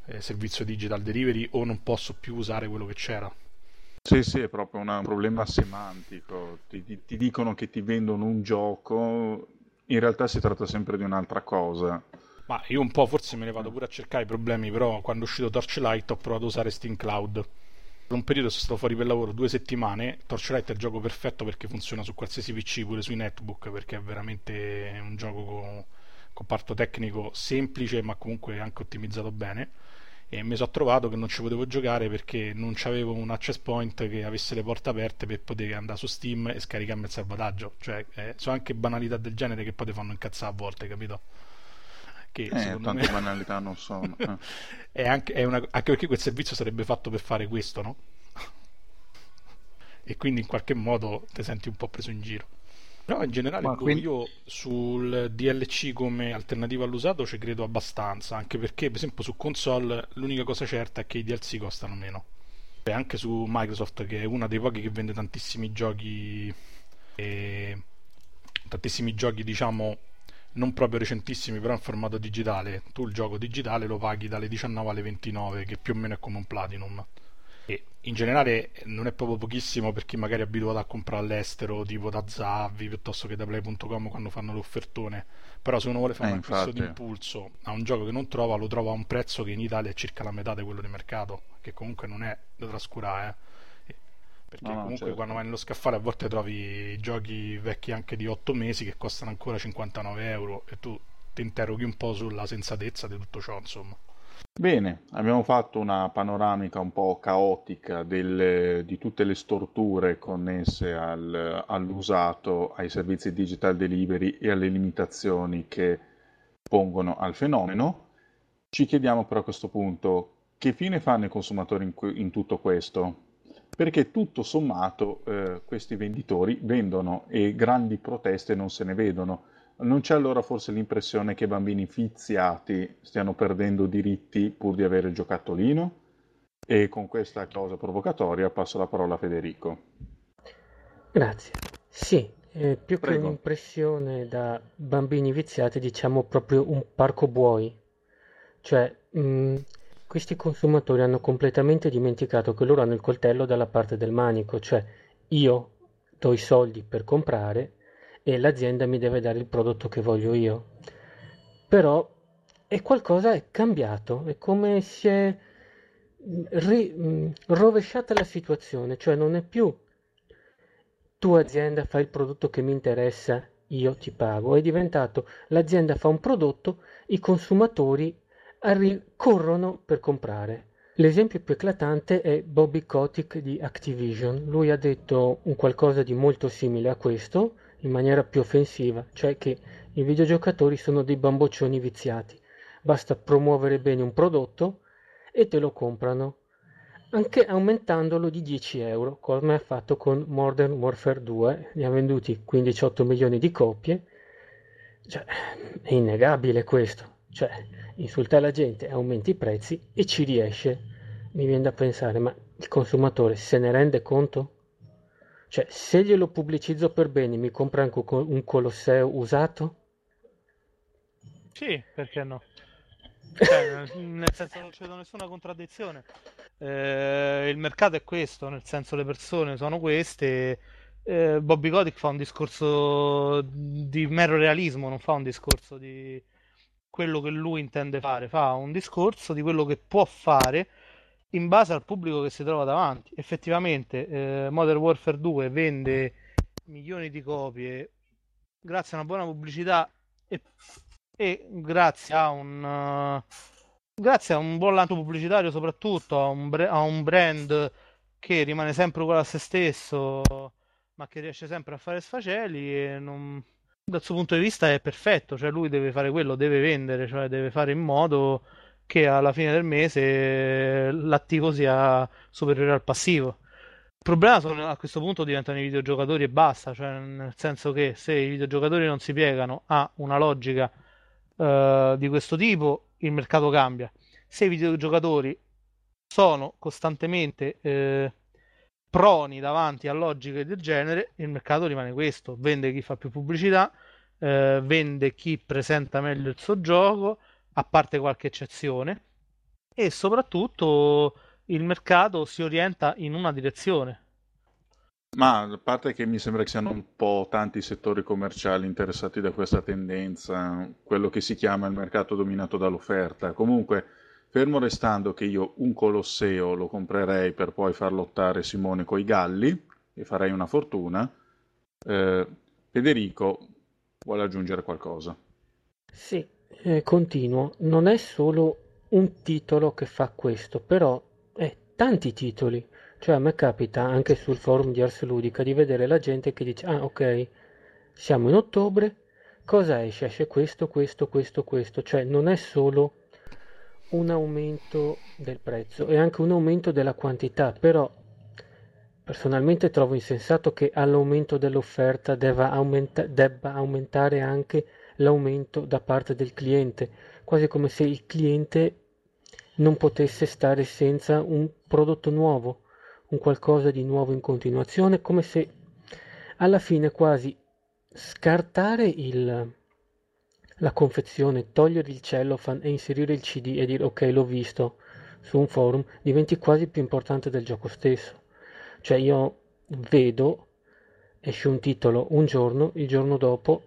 eh, servizio digital delivery o non posso più usare quello che c'era. Sì, sì, è proprio una, un problema semantico. Ti, ti, ti, dicono che ti vendono un gioco, in realtà si tratta sempre di un'altra cosa. Ma io un po' forse me ne vado pure a cercare i problemi, però quando è uscito Torchlight ho provato a usare Steam Cloud. Per un periodo sono stato fuori per lavoro due settimane. Torchlight è il gioco perfetto perché funziona su qualsiasi PC, pure sui netbook, perché è veramente un gioco con comparto tecnico semplice, ma comunque anche ottimizzato bene e mi sono trovato che non ci potevo giocare perché non avevo un access point che avesse le porte aperte per poter andare su Steam e scaricarmi il salvataggio cioè eh, sono anche banalità del genere che poi ti fanno incazzare a volte capito? Che eh, tante me... banalità non sono eh. è anche, è una... anche perché quel servizio sarebbe fatto per fare questo no? e quindi in qualche modo ti senti un po' preso in giro però in generale quindi... io sul DLC come alternativa all'usato ci credo abbastanza, anche perché per esempio su console l'unica cosa certa è che i DLC costano meno. E anche su Microsoft che è una dei pochi che vende tantissimi giochi e tantissimi giochi diciamo non proprio recentissimi però in formato digitale tu il gioco digitale lo paghi dalle 19 alle 29 che più o meno è come un Platinum e in generale non è proprio pochissimo per chi magari è abituato a comprare all'estero, tipo da Zavvi piuttosto che da Play.com quando fanno l'offertone. Però se uno vuole fare eh, un acquisto d'impulso a un gioco che non trova, lo trova a un prezzo che in Italia è circa la metà di quello di mercato, che comunque non è da trascurare. Eh. Perché no, comunque certo. quando vai nello scaffale a volte trovi giochi vecchi anche di 8 mesi che costano ancora 59 euro e tu ti interroghi un po' sulla sensatezza di tutto ciò, insomma. Bene, abbiamo fatto una panoramica un po' caotica delle, di tutte le storture connesse al, all'usato, ai servizi digital delivery e alle limitazioni che pongono al fenomeno. Ci chiediamo però a questo punto che fine fanno i consumatori in, in tutto questo? Perché tutto sommato eh, questi venditori vendono e grandi proteste non se ne vedono non c'è allora forse l'impressione che i bambini viziati stiano perdendo diritti pur di avere il giocattolino? E con questa cosa provocatoria passo la parola a Federico. Grazie. Sì, eh, più Prego. che un'impressione da bambini viziati, diciamo proprio un parco buoi. Cioè, mh, mm, questi consumatori hanno completamente dimenticato che loro hanno il coltello dalla parte del manico, cioè io do i soldi per comprare e l'azienda mi deve dare il prodotto che voglio io. Però è qualcosa è cambiato, è come si è ri, rovesciata la situazione, cioè non è più tu azienda fai il prodotto che mi interessa, io ti pago, è diventato l'azienda fa un prodotto, i consumatori arri- corrono per comprare. L'esempio più eclatante è Bobby Kotick di Activision. Lui ha detto un qualcosa di molto simile a questo, in maniera più offensiva, cioè che i videogiocatori sono dei bamboccioni viziati. Basta promuovere bene un prodotto e te lo comprano, anche aumentandolo di 10 euro, come ha fatto con Modern Warfare 2. Ne ha venduti 15-8 milioni di copie. Cioè, è innegabile questo. Cioè, insulta la gente, aumenti i prezzi e ci riesce. Mi viene da pensare, ma il consumatore se ne rende conto? Cioè, se glielo pubblicizzo per bene, mi compra anche un Colosseo usato? Sì, perché no? Cioè, nel senso non c'è nessuna contraddizione. Eh, il mercato è questo, nel senso le persone sono queste. Eh, Bobby Kotick fa un discorso di mero realismo, non fa un discorso di quello che lui intende fare, fa un discorso di quello che può fare in base al pubblico che si trova davanti. Effettivamente, eh, Modern Warfare 2 vende milioni di copie grazie a una buona pubblicità e, e grazie a un uh, grazie a un buon lancio pubblicitario, soprattutto a un, a un brand che rimane sempre uguale a se stesso, ma che riesce sempre a fare sfaceli e non dal suo punto di vista è perfetto, cioè lui deve fare quello, deve vendere, cioè deve fare in modo che alla fine del mese l'attivo sia superiore al passivo. Il problema sono, a questo punto diventano i videogiocatori e basta, cioè nel senso che se i videogiocatori non si piegano a una logica uh, di questo tipo, il mercato cambia. Se i videogiocatori sono costantemente eh, proni davanti a logiche del genere, il mercato rimane questo, vende chi fa più pubblicità, eh, vende chi presenta meglio il suo gioco, a parte qualche eccezione, e soprattutto il mercato si orienta in una direzione. Ma a parte che mi sembra che siano un po' tanti settori commerciali interessati da questa tendenza, quello che si chiama il mercato dominato dall'offerta. Comunque, Fermo restando che io un Colosseo lo comprerei per poi far lottare Simone coi Galli e farei una fortuna, eh, Federico vuole aggiungere qualcosa. Sì, eh, continuo. Non è solo un titolo che fa questo, però è tanti titoli. Cioè a me capita anche sul forum di Ars Ludica di vedere la gente che dice ah ok, siamo in ottobre, cosa esce? Esce questo, questo, questo, questo. Cioè non è solo un aumento del prezzo e anche un aumento della quantità, però personalmente trovo insensato che all'aumento dell'offerta debba, aumenta- debba aumentare anche l'aumento da parte del cliente, quasi come se il cliente non potesse stare senza un prodotto nuovo, un qualcosa di nuovo in continuazione, come se alla fine quasi scartare il, la confezione, togliere il cellophane e inserire il CD e dire ok l'ho visto su un forum diventi quasi più importante del gioco stesso. Cioè io vedo, esce un titolo un giorno, il giorno dopo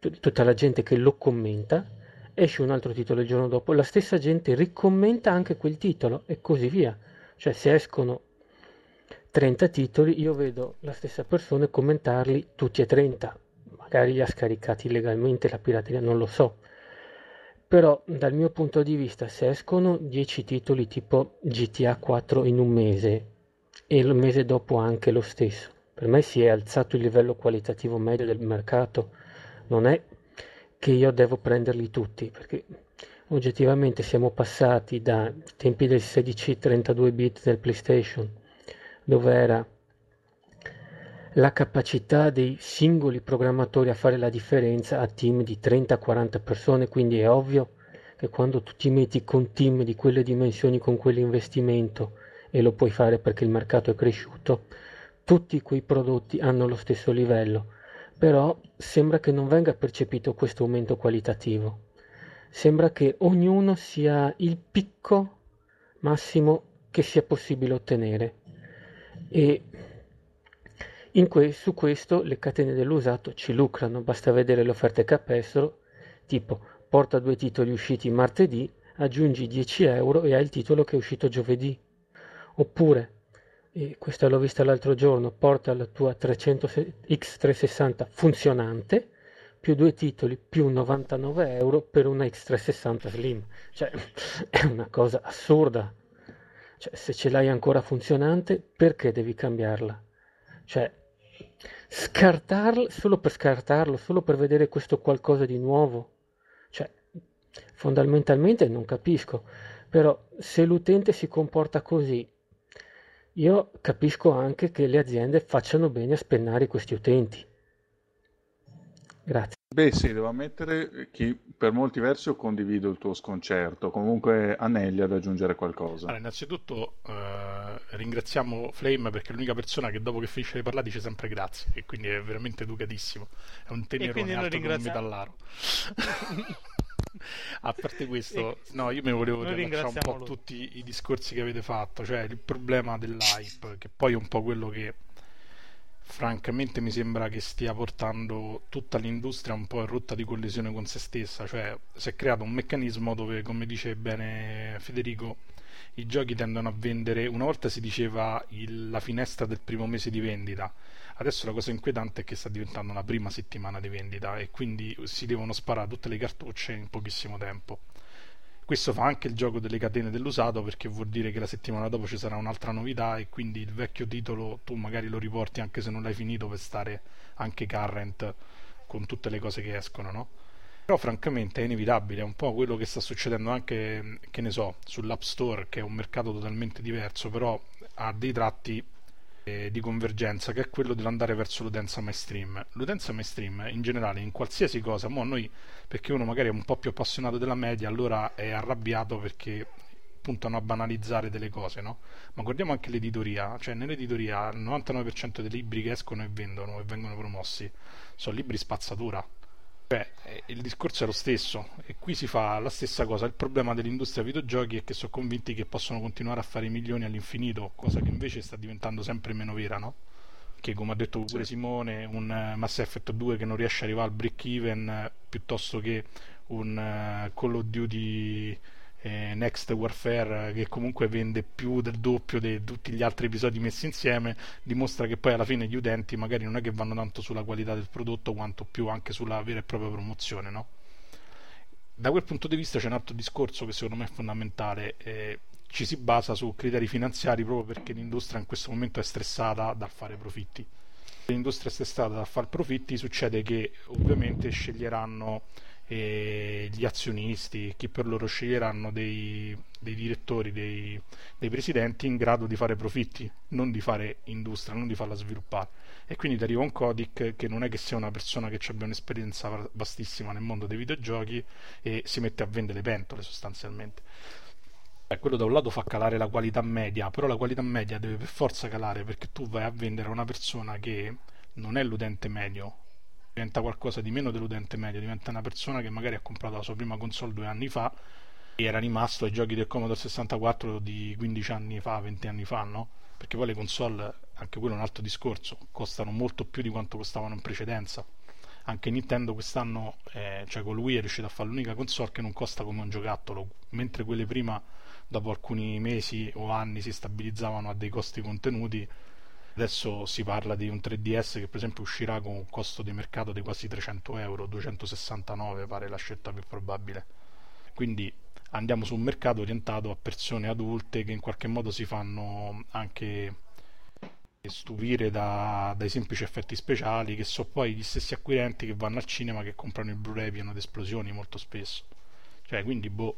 t- tutta la gente che lo commenta, esce un altro titolo il giorno dopo, la stessa gente ricommenta anche quel titolo e così via. Cioè se escono 30 titoli io vedo la stessa persona commentarli tutti e 30 magari ha scaricati illegalmente la pirateria, non lo so. Però dal mio punto di vista, se escono 10 titoli tipo GTA 4 in un mese e il mese dopo anche lo stesso, per me si è alzato il livello qualitativo medio del mercato. Non è che io devo prenderli tutti, perché oggettivamente siamo passati dai tempi del 16-32 bit del PlayStation, dove era la capacità dei singoli programmatori a fare la differenza a team di 30-40 persone, quindi è ovvio che quando tu ti metti con team di quelle dimensioni, con quell'investimento, e lo puoi fare perché il mercato è cresciuto, tutti quei prodotti hanno lo stesso livello, però sembra che non venga percepito questo aumento qualitativo. Sembra che ognuno sia il picco massimo che sia possibile ottenere. E que- su questo le catene dell'usato ci lucrano, basta vedere le offerte capestro, tipo porta due titoli usciti martedì, aggiungi 10 euro e hai il titolo che è uscito giovedì. Oppure, e questa l'ho vista l'altro giorno, porta la tua 300 X360 funzionante, più due titoli, più 99 euro per una X360 Slim. Cioè, è una cosa assurda. Cioè, se ce l'hai ancora funzionante, perché devi cambiarla? Cioè, scartarlo solo per scartarlo, solo per vedere questo qualcosa di nuovo. Cioè, fondamentalmente non capisco. Però se l'utente si comporta così, io capisco anche che le aziende facciano bene a spennare questi utenti. Grazie. Beh sì, devo ammettere che per molti versi io condivido il tuo sconcerto, comunque Anelli ad aggiungere qualcosa. Allora, innanzitutto eh, ringraziamo Flame perché è l'unica persona che dopo che finisce di parlare dice sempre grazie e quindi è veramente educatissimo, è un tenerone alto come un metallaro. A parte questo, no, io mi volevo lasciare un po' lui. tutti i discorsi che avete fatto, cioè il problema dell'hype, che poi è un po' quello che francamente mi sembra che stia portando tutta l'industria un po' in rotta di collisione con se stessa, cioè si è creato un meccanismo dove, come dice bene Federico, i giochi tendono a vendere, una volta si diceva il, la finestra del primo mese di vendita, adesso la cosa inquietante è che sta diventando la prima settimana di vendita e quindi si devono sparare tutte le cartucce in pochissimo tempo. Questo fa anche il gioco delle catene dell'usato perché vuol dire che la settimana dopo ci sarà un'altra novità e quindi il vecchio titolo tu magari lo riporti anche se non l'hai finito per stare anche current con tutte le cose che escono, no? Però francamente è inevitabile, è un po' quello che sta succedendo anche, che ne so, sull'App Store, che è un mercato totalmente diverso, però ha dei tratti eh, di convergenza che è quello dell'andare verso l'utenza mainstream. L'utenza mainstream in generale in qualsiasi cosa, mo noi perché uno magari è un po' più appassionato della media, allora è arrabbiato perché puntano a banalizzare delle cose, no? Ma guardiamo anche l'editoria, cioè nell'editoria il 99% dei libri che escono e vendono e vengono promossi sono libri spazzatura Beh, eh, il discorso è lo stesso e qui si fa la stessa cosa. Il problema dell'industria videogiochi è che sono convinti che possono continuare a fare milioni all'infinito, cosa che invece sta diventando sempre meno vera, no? Che come ha detto pure sì. Simone, un eh, Mass Effect 2 che non riesce ad arrivare al break even eh, piuttosto che un Call of Duty eh, Next Warfare che comunque vende più del doppio di tutti gli altri episodi messi insieme dimostra che poi alla fine gli utenti magari non è che vanno tanto sulla qualità del prodotto quanto più anche sulla vera e propria promozione no? da quel punto di vista c'è un altro discorso che secondo me è fondamentale eh, ci si basa su criteri finanziari proprio perché l'industria in questo momento è stressata dal fare profitti l'industria è stressata dal fare profitti succede che ovviamente sceglieranno e gli azionisti, chi per loro sceglieranno dei, dei direttori, dei, dei, presidenti in grado di fare profitti, non di fare industria, non di farla sviluppare. E quindi ti arriva un Codic che non è che sia una persona che abbia un'esperienza vastissima nel mondo dei videogiochi e si mette a vendere pentole sostanzialmente. Eh, quello da un lato fa calare la qualità media, però la qualità media deve per forza calare perché tu vai a vendere a una persona che non è l'utente medio, diventa qualcosa di meno dell'utente medio, diventa una persona che magari ha comprato la sua prima console due anni fa e era rimasto ai giochi del Commodore 64 di 15 anni fa, 20 anni fa, no? Perché poi le console, anche quello è un altro discorso, costano molto più di quanto costavano in precedenza. Anche Nintendo quest'anno, eh, cioè con lui è riuscito a fare l'unica console che non costa come un giocattolo, mentre quelle prima, dopo alcuni mesi o anni, si stabilizzavano a dei costi contenuti Adesso si parla di un 3DS che per esempio uscirà con un costo di mercato di quasi 300 euro, 269 pare la scelta più probabile. Quindi andiamo su un mercato orientato a persone adulte che in qualche modo si fanno anche stupire da, dai semplici effetti speciali che sono poi gli stessi acquirenti che vanno al cinema che comprano il Blu-ray pieno di esplosioni molto spesso. Cioè, quindi boh,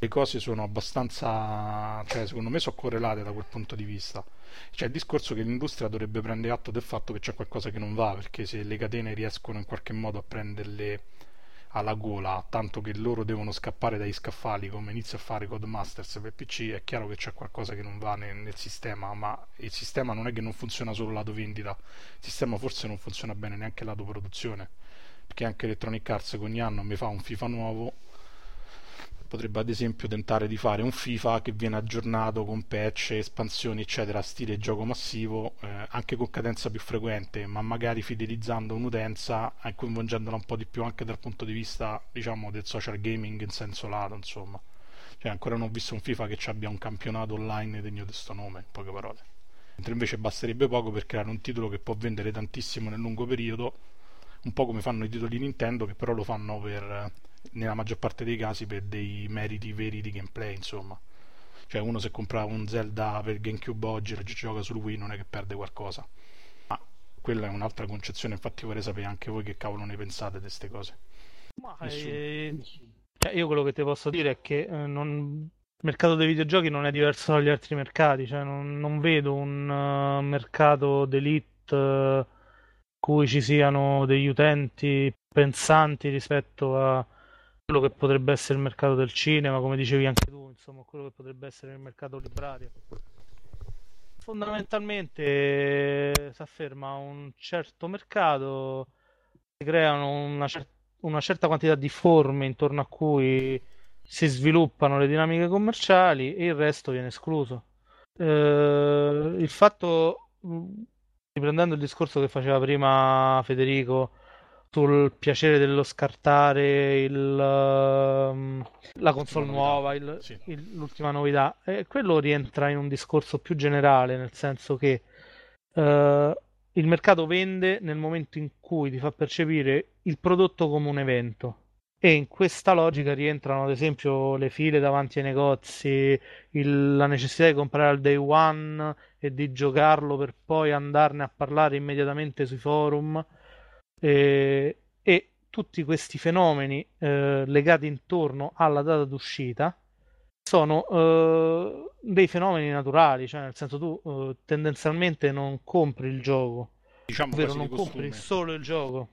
le cose sono abbastanza, cioè secondo me sono correlate da quel punto di vista. C'è il discorso che l'industria dovrebbe prendere atto del fatto che c'è qualcosa che non va, perché se le catene riescono in qualche modo a prenderle alla gola, tanto che loro devono scappare dagli scaffali come inizia a fare Codemasters per PC, è chiaro che c'è qualcosa che non va nel, nel, sistema, ma il sistema non è che non funziona solo lato vendita, il sistema forse non funziona bene neanche lato produzione, perché anche Electronic Arts ogni anno mi fa un FIFA nuovo potrebbe ad esempio tentare di fare un FIFA che viene aggiornato con patch, espansioni eccetera, stile gioco massivo, eh, anche con cadenza più frequente, ma magari fidelizzando un'utenza e coinvolgendola un po' di più anche dal punto di vista diciamo del social gaming in senso lato insomma. Cioè ancora non ho visto un FIFA che abbia un campionato online degno di questo nome, in poche parole. Mentre invece basterebbe poco per creare un titolo che può vendere tantissimo nel lungo periodo, un po' come fanno i titoli Nintendo che però lo fanno per nella maggior parte dei casi per dei meriti veri di gameplay, insomma. Cioè uno se compra un Zelda per GameCube oggi e gioca sul Wii non è che perde qualcosa. Ma quella è un'altra concezione, infatti vorrei sapere anche voi che cavolo ne pensate di queste cose. Ma eh, cioè io quello che ti posso dire è che eh, non... il mercato dei videogiochi non è diverso dagli altri mercati, cioè non, non vedo un uh, mercato d'elite uh, cui ci siano degli utenti pensanti rispetto a quello che potrebbe essere il mercato del cinema, come dicevi anche tu, insomma, quello che potrebbe essere il mercato librario. Fondamentalmente si afferma un certo mercato, si creano una, cer- una certa quantità di forme intorno a cui si sviluppano le dinamiche commerciali e il resto viene escluso. Eh, il fatto, riprendendo il discorso che faceva prima Federico, sul piacere dello scartare il, uh, la console nuova, il, sì. il, l'ultima novità. E quello rientra in un discorso più generale, nel senso che uh, il mercato vende nel momento in cui ti fa percepire il prodotto come un evento. E in questa logica rientrano ad esempio le file davanti ai negozi, il, la necessità di comprare al day one e di giocarlo per poi andarne a parlare immediatamente sui forum eh, e tutti questi fenomeni eh, legati intorno alla data d'uscita sono eh, dei fenomeni naturali, cioè nel senso tu eh, tendenzialmente non compri il gioco, diciamo ovvero non compri solo il gioco.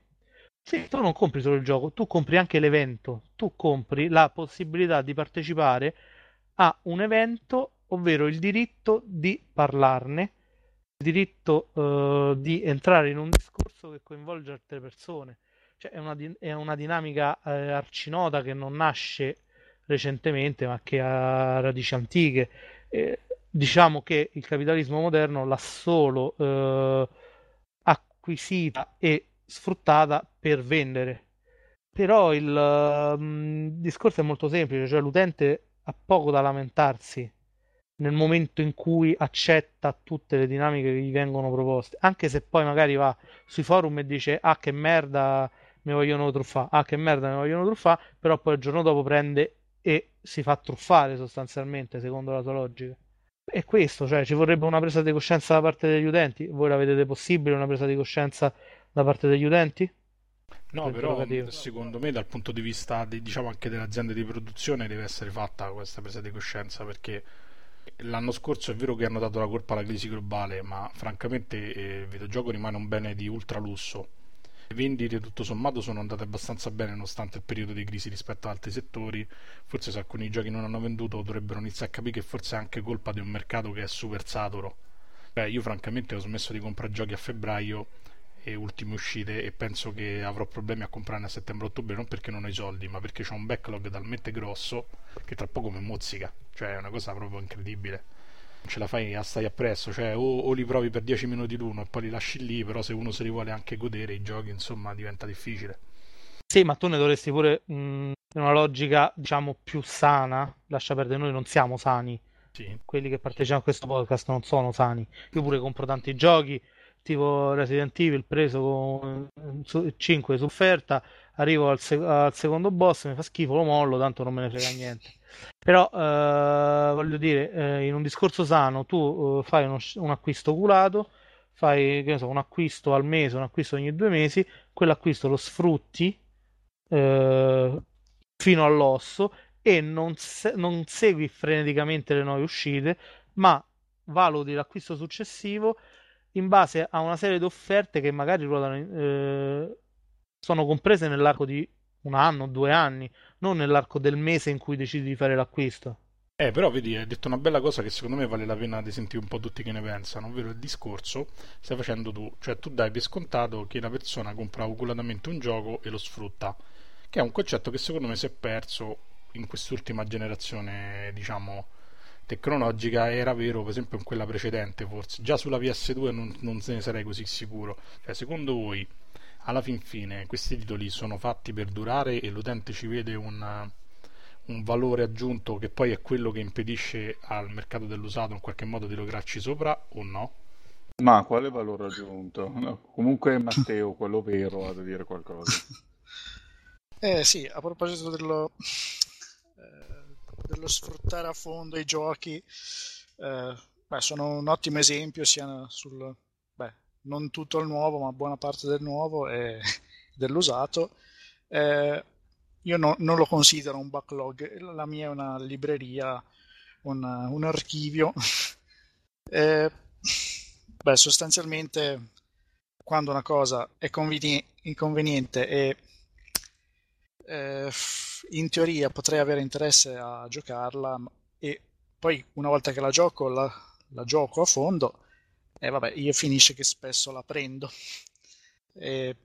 Sì, tu non compri solo il gioco, tu compri anche l'evento, tu compri la possibilità di partecipare a un evento, ovvero il diritto di parlarne diritto uh, di entrare in un discorso che coinvolge altre persone. Cioè, è, una, è una dinamica eh, arcinota che non nasce recentemente, ma che ha radici antiche. Eh, diciamo che il capitalismo moderno l'ha solo eh, acquisita e sfruttata per vendere. Però il um, discorso è molto semplice, cioè l'utente ha poco da lamentarsi nel momento in cui accetta tutte le dinamiche che gli vengono proposte, anche se poi magari va sui forum e dice ah che merda mi vogliono truffare, ah che merda mi vogliono truffare, però poi il giorno dopo prende e si fa truffare sostanzialmente secondo la sua logica. E questo, cioè ci vorrebbe una presa di coscienza da parte degli utenti? Voi la vedete possibile una presa di coscienza da parte degli utenti? No, però secondo me dal punto di vista di, diciamo anche delle aziende di produzione deve essere fatta questa presa di coscienza perché l'anno scorso è vero che hanno dato la colpa alla crisi globale, ma francamente eh, il videogioco rimane un bene di ultralusso. Le vendite tutto sommato sono andate abbastanza bene nonostante il periodo di crisi rispetto ad altri settori. Forse se alcuni giochi non hanno venduto dovrebbero iniziare a capire che forse è anche colpa di un mercato che è super saturo. Beh, io francamente ho smesso di comprare giochi a febbraio e ultime uscite e penso che avrò problemi a comprarne a settembre-ottobre non perché non ho i soldi ma perché ho un backlog talmente grosso che tra poco mi mozzica. Cioè è una cosa proprio incredibile. Non ce la fai a stare appresso cioè o, o, li provi per 10 minuti l'uno e poi li lasci lì però se uno se li vuole anche godere i giochi insomma diventa difficile. Sì ma tu ne dovresti pure mh, in una logica diciamo più sana lascia perdere noi non siamo sani. Sì. quelli che partecipano a questo podcast non sono sani. Io pure compro tanti giochi tipo Resident Evil preso con 5 su offerta, arrivo al, sec- al, secondo boss, mi fa schifo, lo mollo, tanto non me ne frega niente. Però eh, voglio dire, eh, in un discorso sano tu eh, fai uno, un acquisto oculato, fai so, un acquisto al mese, un acquisto ogni due mesi, quell'acquisto lo sfrutti eh, fino all'osso e non, se- non segui freneticamente le nuove uscite, ma valuti l'acquisto successivo in base a una serie di offerte che magari ruotano, eh, sono comprese nell'arco di un anno, due anni, non nell'arco del mese in cui decidi di fare l'acquisto. Eh, però vedi, hai detto una bella cosa che secondo me vale la pena di sentire un po' tutti che ne pensano, ovvero il discorso stai facendo tu, cioè tu dai per scontato che la persona compra oculatamente un gioco e lo sfrutta, che è un concetto che secondo me si è perso in quest'ultima generazione, diciamo, tecnologica era vero per esempio in quella precedente forse già sulla PS2 non, non se ne sarei così sicuro cioè secondo voi alla fin fine questi titoli sono fatti per durare e l'utente ci vede un, un valore aggiunto che poi è quello che impedisce al mercato dell'usato in qualche modo di lograrci sopra o no? Ma quale valore aggiunto? No, comunque Matteo, quello vero, ha da dire qualcosa. Eh sì, a proposito dello, dello sfruttare a fondo i giochi, eh, beh, sono un ottimo esempio sia sul, beh, non tutto il nuovo, ma buona parte del nuovo e dell'usato. Eh, io no, non lo considero un backlog, la mia è una libreria, un, un archivio. eh, beh, sostanzialmente quando una cosa è conveni- inconveniente e eh, in teoria potrei avere interesse a giocarla e poi una volta che la gioco la, la gioco a fondo e vabbè io finisce che spesso la prendo e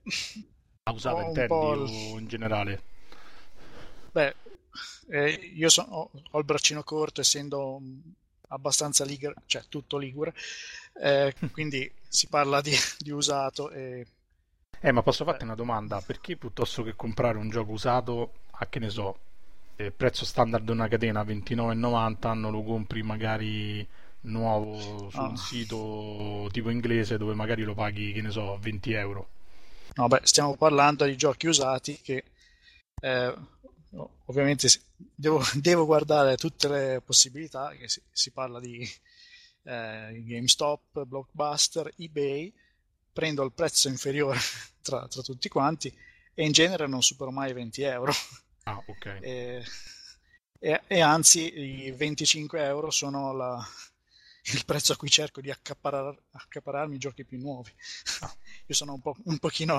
la usata intendi o in generale? beh eh, io so, ho, ho, il braccino corto essendo abbastanza ligure cioè tutto ligure eh, quindi si parla di, di usato e eh, ma posso farti una domanda? Perché piuttosto che comprare un gioco usato a che ne so, eh, prezzo standard di una catena 29,90 non lo compri magari nuovo su un ah. sito tipo inglese dove magari lo paghi, che ne so, 20 euro? No, beh, stiamo parlando di giochi usati che eh, ovviamente devo, devo, guardare tutte le possibilità, che si, si parla di eh, GameStop, Blockbuster, eBay, prendo il prezzo inferiore tra, tra, tutti quanti e in genere non supero mai 20 euro. Ah, ok. E, e, e anzi, i 25 euro sono la, il prezzo a cui cerco di accaparar, accapararmi i giochi più nuovi. Ah. Io sono un, po', un pochino.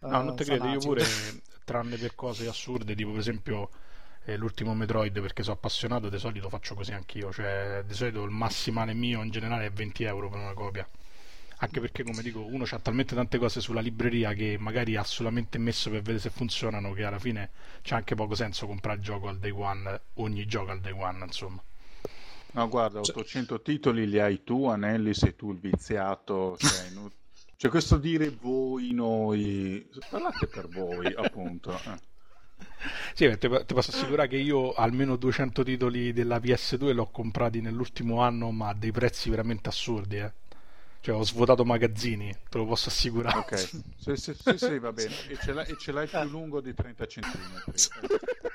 Uh, no, non ti credo, io pure, tranne per cose assurde, tipo per esempio eh, l'ultimo Metroid, perché sono appassionato, di solito faccio così anch'io, cioè di solito il massimale mio in generale è 20 euro per una copia anche perché come dico uno ha talmente tante cose sulla libreria che magari ha solamente messo per vedere se funzionano che alla fine c'è anche poco senso comprare il gioco al day one ogni gioco al day one insomma no guarda 800 titoli li hai tu Anelli sei tu il viziato cioè, cioè questo dire voi noi parlate per voi appunto eh. Sì, ti, ti, posso assicurare che io almeno 200 titoli della PS2 l'ho comprati nell'ultimo anno, ma a dei prezzi veramente assurdi. Eh. Cioè, ho svuotato magazzini, te lo posso assicurare. Ok, sì, sì, sì, sì va bene. E ce, l'hai, e ce l'hai più lungo di 30 cm.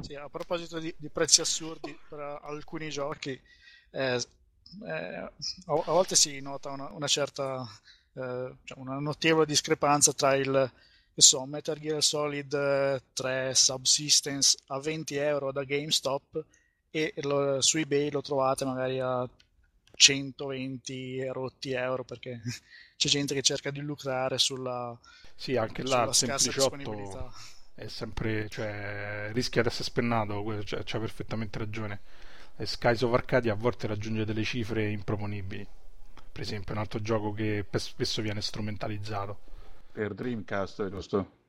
Sì, a proposito di, di, prezzi assurdi per alcuni giochi, eh, eh, a, a, volte si nota una, una certa, eh, cioè una notevole discrepanza tra il so, Metal Gear Solid 3 Subsistence a 20 euro da GameStop e lo, su eBay lo trovate magari a 120 rotti euro perché c'è gente che cerca di lucrare sulla sì anche là il sempliciotto è sempre cioè rischia di essere spennato cioè, c'ha perfettamente ragione. E Skies of Arcadia a volte raggiunge delle cifre improponibili. Per esempio un altro gioco che spesso viene strumentalizzato. Per Dreamcast giusto?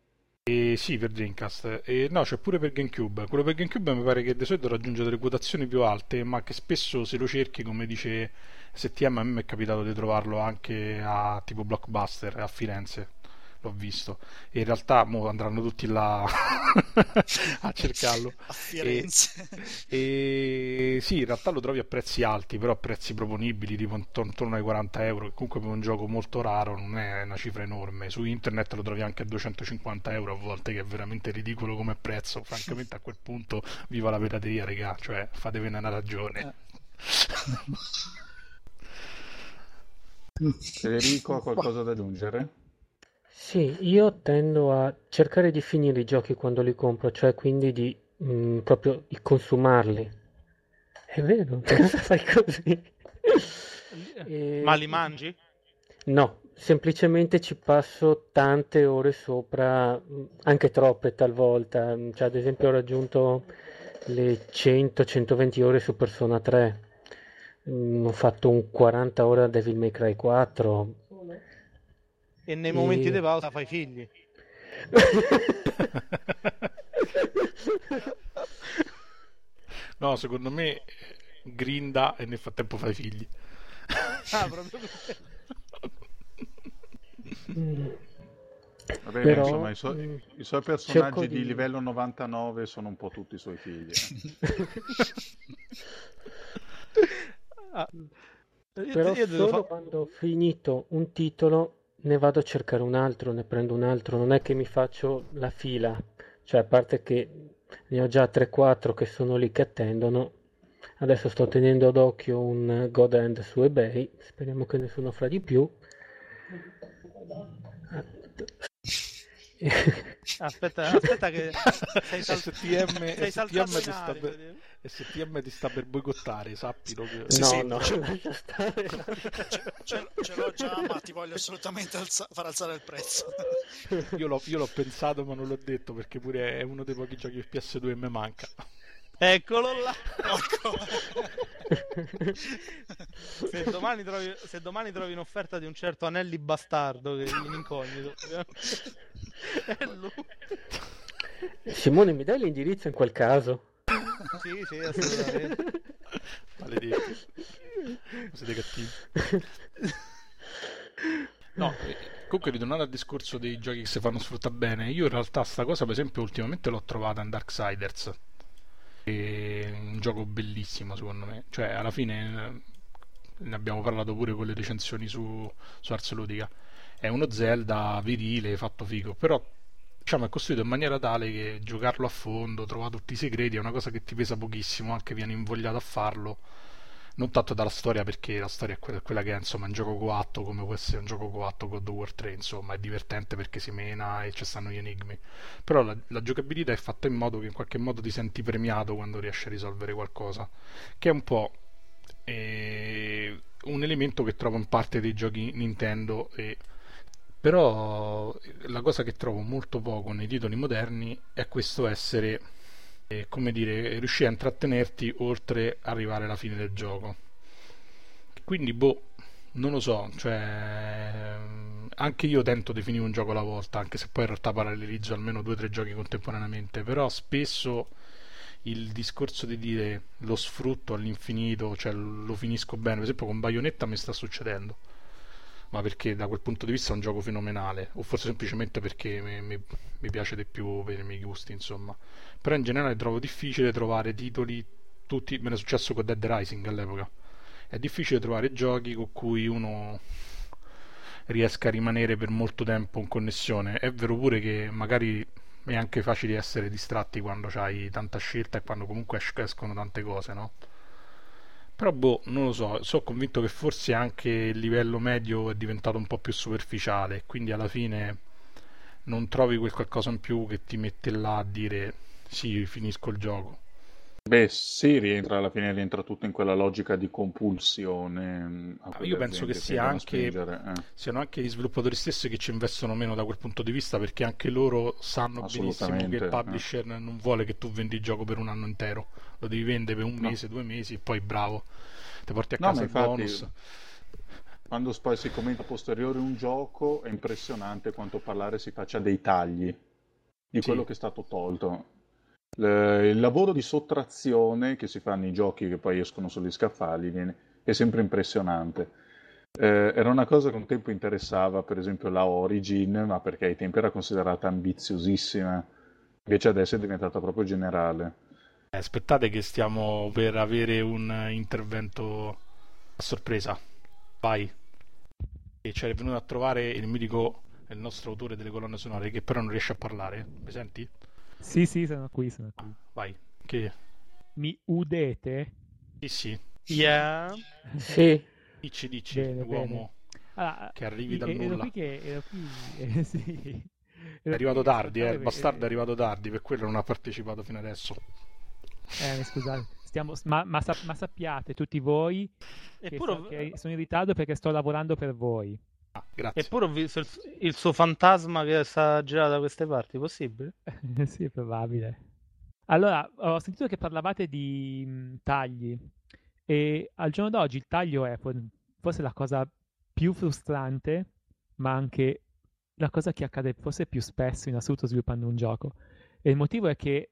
E sì, per Dreamcast. E no, c'è pure per GameCube. Quello per GameCube mi pare che di solito raggiunge delle quotazioni più alte, ma che spesso se lo cerchi, come dice STM, a me è capitato di trovarlo anche a tipo Blockbuster a Firenze l'ho visto. E in realtà mo andranno tutti là a cercarlo. A Firenze. E, e, sì in realtà lo trovi a prezzi alti però a prezzi proponibili tipo intorno ai 40 euro che comunque per un gioco molto raro non è una cifra enorme. Su internet lo trovi anche a 250 euro a volte che è veramente ridicolo come prezzo. Francamente a quel punto viva la pirateria regà cioè fatevene una ragione. Eh. Federico ha qualcosa da aggiungere? Sì, io tendo a cercare di finire i giochi quando li compro, cioè quindi di mm, proprio di consumarli. È vero, cosa fai così? E... Ma li mangi? No, semplicemente ci passo tante ore sopra, mm, anche troppe talvolta. Cioè, ad esempio ho raggiunto le 100-120 ore su Persona 3. Mm, ho fatto un 40 ore a Devil May Cry 4 e nei momenti e... di pausa fai figli. no, secondo me grinda e nel frattempo fai figli. ah, proprio Va bene, Però, insomma, i, su- i suoi personaggi di... di... livello 99 sono un po' tutti i suoi figli. Eh. ah, Però io solo fa... quando ho finito un titolo ne vado a cercare un altro, ne prendo un altro, non è che mi faccio la fila, cioè a parte che ne ho già 3-4 che sono lì che attendono, adesso sto tenendo d'occhio un God End su eBay, speriamo che nessuno fra di più. Aspetta, aspetta che sei sal- STM, sei STM, ti sta per, STM ti sta per boicottare, sappilo che... Sì, no, sì, no, ce, ce, ce, ce, l'ho già, ma ti voglio assolutamente alza- far alzare il prezzo. io, l'ho, io l'ho pensato ma non l'ho detto perché pure è uno dei pochi giochi PS2 che mi manca. Eccolo là. se, domani trovi, se domani trovi un'offerta di un certo Anelli bastardo che in incognito. è lui. Simone, mi dai l'indirizzo in quel caso? Sì, sì, assolutamente. Maledetti. Siete cattivi. No, eh, comunque ritornando al discorso dei giochi che si fanno sfruttare bene, io in realtà sta cosa per esempio ultimamente l'ho trovata in Darksiders è un gioco bellissimo secondo me. Cioè, alla fine eh, ne abbiamo parlato pure con le recensioni su, su Ars Ludica. È uno Zelda virile, fatto figo, però diciamo, è costruito in maniera tale che giocarlo a fondo, trovare tutti i segreti, è una cosa che ti pesa pochissimo, anche viene invogliato a farlo. Non tanto dalla storia perché la storia è quella, quella che è insomma un gioco coatto come può essere un gioco coatto God of War 3 insomma è divertente perché si mena e ci stanno gli enigmi. Però la, la, giocabilità è fatta in modo che in qualche modo ti senti premiato quando riesci a risolvere qualcosa che è un po' eh, un elemento che trovo in parte dei giochi Nintendo e però la cosa che trovo molto poco nei titoli moderni è questo essere e, come dire, riuscire a intrattenerti oltre arrivare alla fine del gioco. Quindi, boh, non lo so, cioè, anche io tento di finire un gioco alla volta, anche se poi in realtà parallelizzo almeno due o tre giochi contemporaneamente, però spesso il discorso di dire lo sfrutto all'infinito, cioè lo finisco bene, per esempio con Bayonetta mi sta succedendo ma perché da quel punto di vista è un gioco fenomenale, o forse semplicemente perché mi, mi, mi piace di più per i miei gusti, insomma. Però in generale trovo difficile trovare titoli, tutti, me ne è successo con Dead Rising all'epoca, è difficile trovare giochi con cui uno riesca a rimanere per molto tempo in connessione. È vero pure che magari è anche facile essere distratti quando hai tanta scelta e quando comunque escono tante cose, no? Però boh, non lo so, sono convinto che forse anche il livello medio è diventato un po' più superficiale, quindi alla fine non trovi quel qualcosa in più che ti mette là a dire sì, finisco il gioco. Beh, sì, rientra alla fine rientra tutto in quella logica di compulsione. Mm, io penso che sia anche, eh. siano anche gli sviluppatori stessi che ci investono meno da quel punto di vista, perché anche loro sanno benissimo che il eh. publisher eh. non vuole che tu vendi il gioco per un anno intero, lo devi vendere per un mese, no. due mesi e poi bravo, ti porti a casa no, il infatti, bonus. Quando poi si commenta a posteriore un gioco, è impressionante quanto parlare si faccia dei tagli di sì. quello che è stato tolto il lavoro di sottrazione che si fa nei giochi che poi escono sugli scaffali viene, è sempre impressionante. Eh, era una cosa che un tempo interessava, per esempio la Origin, ma perché ai tempi era considerata ambiziosissima, invece adesso è diventata proprio generale. Eh, aspettate che stiamo per avere un intervento a sorpresa. Vai. E ci è venuto a trovare il mitico, il nostro autore delle colonne sonore, che però non riesce a parlare. Mi senti? Sì, sì, sono qui, sono qui. Vai, che... Mi udete? Sì, sì. Yeah. Sì. Dici, dici, bene, uomo allora, che arrivi dal ero nulla. Qui che, ero qui, eh, sì. Ero è arrivato tardi, eh, il bastardo è arrivato tardi, per quello non ha partecipato fino adesso. Eh, scusate. Stiamo, ma, ma, ma, sappiate tutti voi Eppure... che sono in ritardo perché sto lavorando per voi. Ah, grazie. Eppure ho visto il, il, suo fantasma che sta girando da queste parti, possibile? sì, è probabile. Allora, ho sentito che parlavate di mh, mm, tagli e al giorno d'oggi il taglio è forse la cosa più frustrante, ma anche la cosa che accade forse più spesso in assoluto sviluppando un gioco. E il motivo è che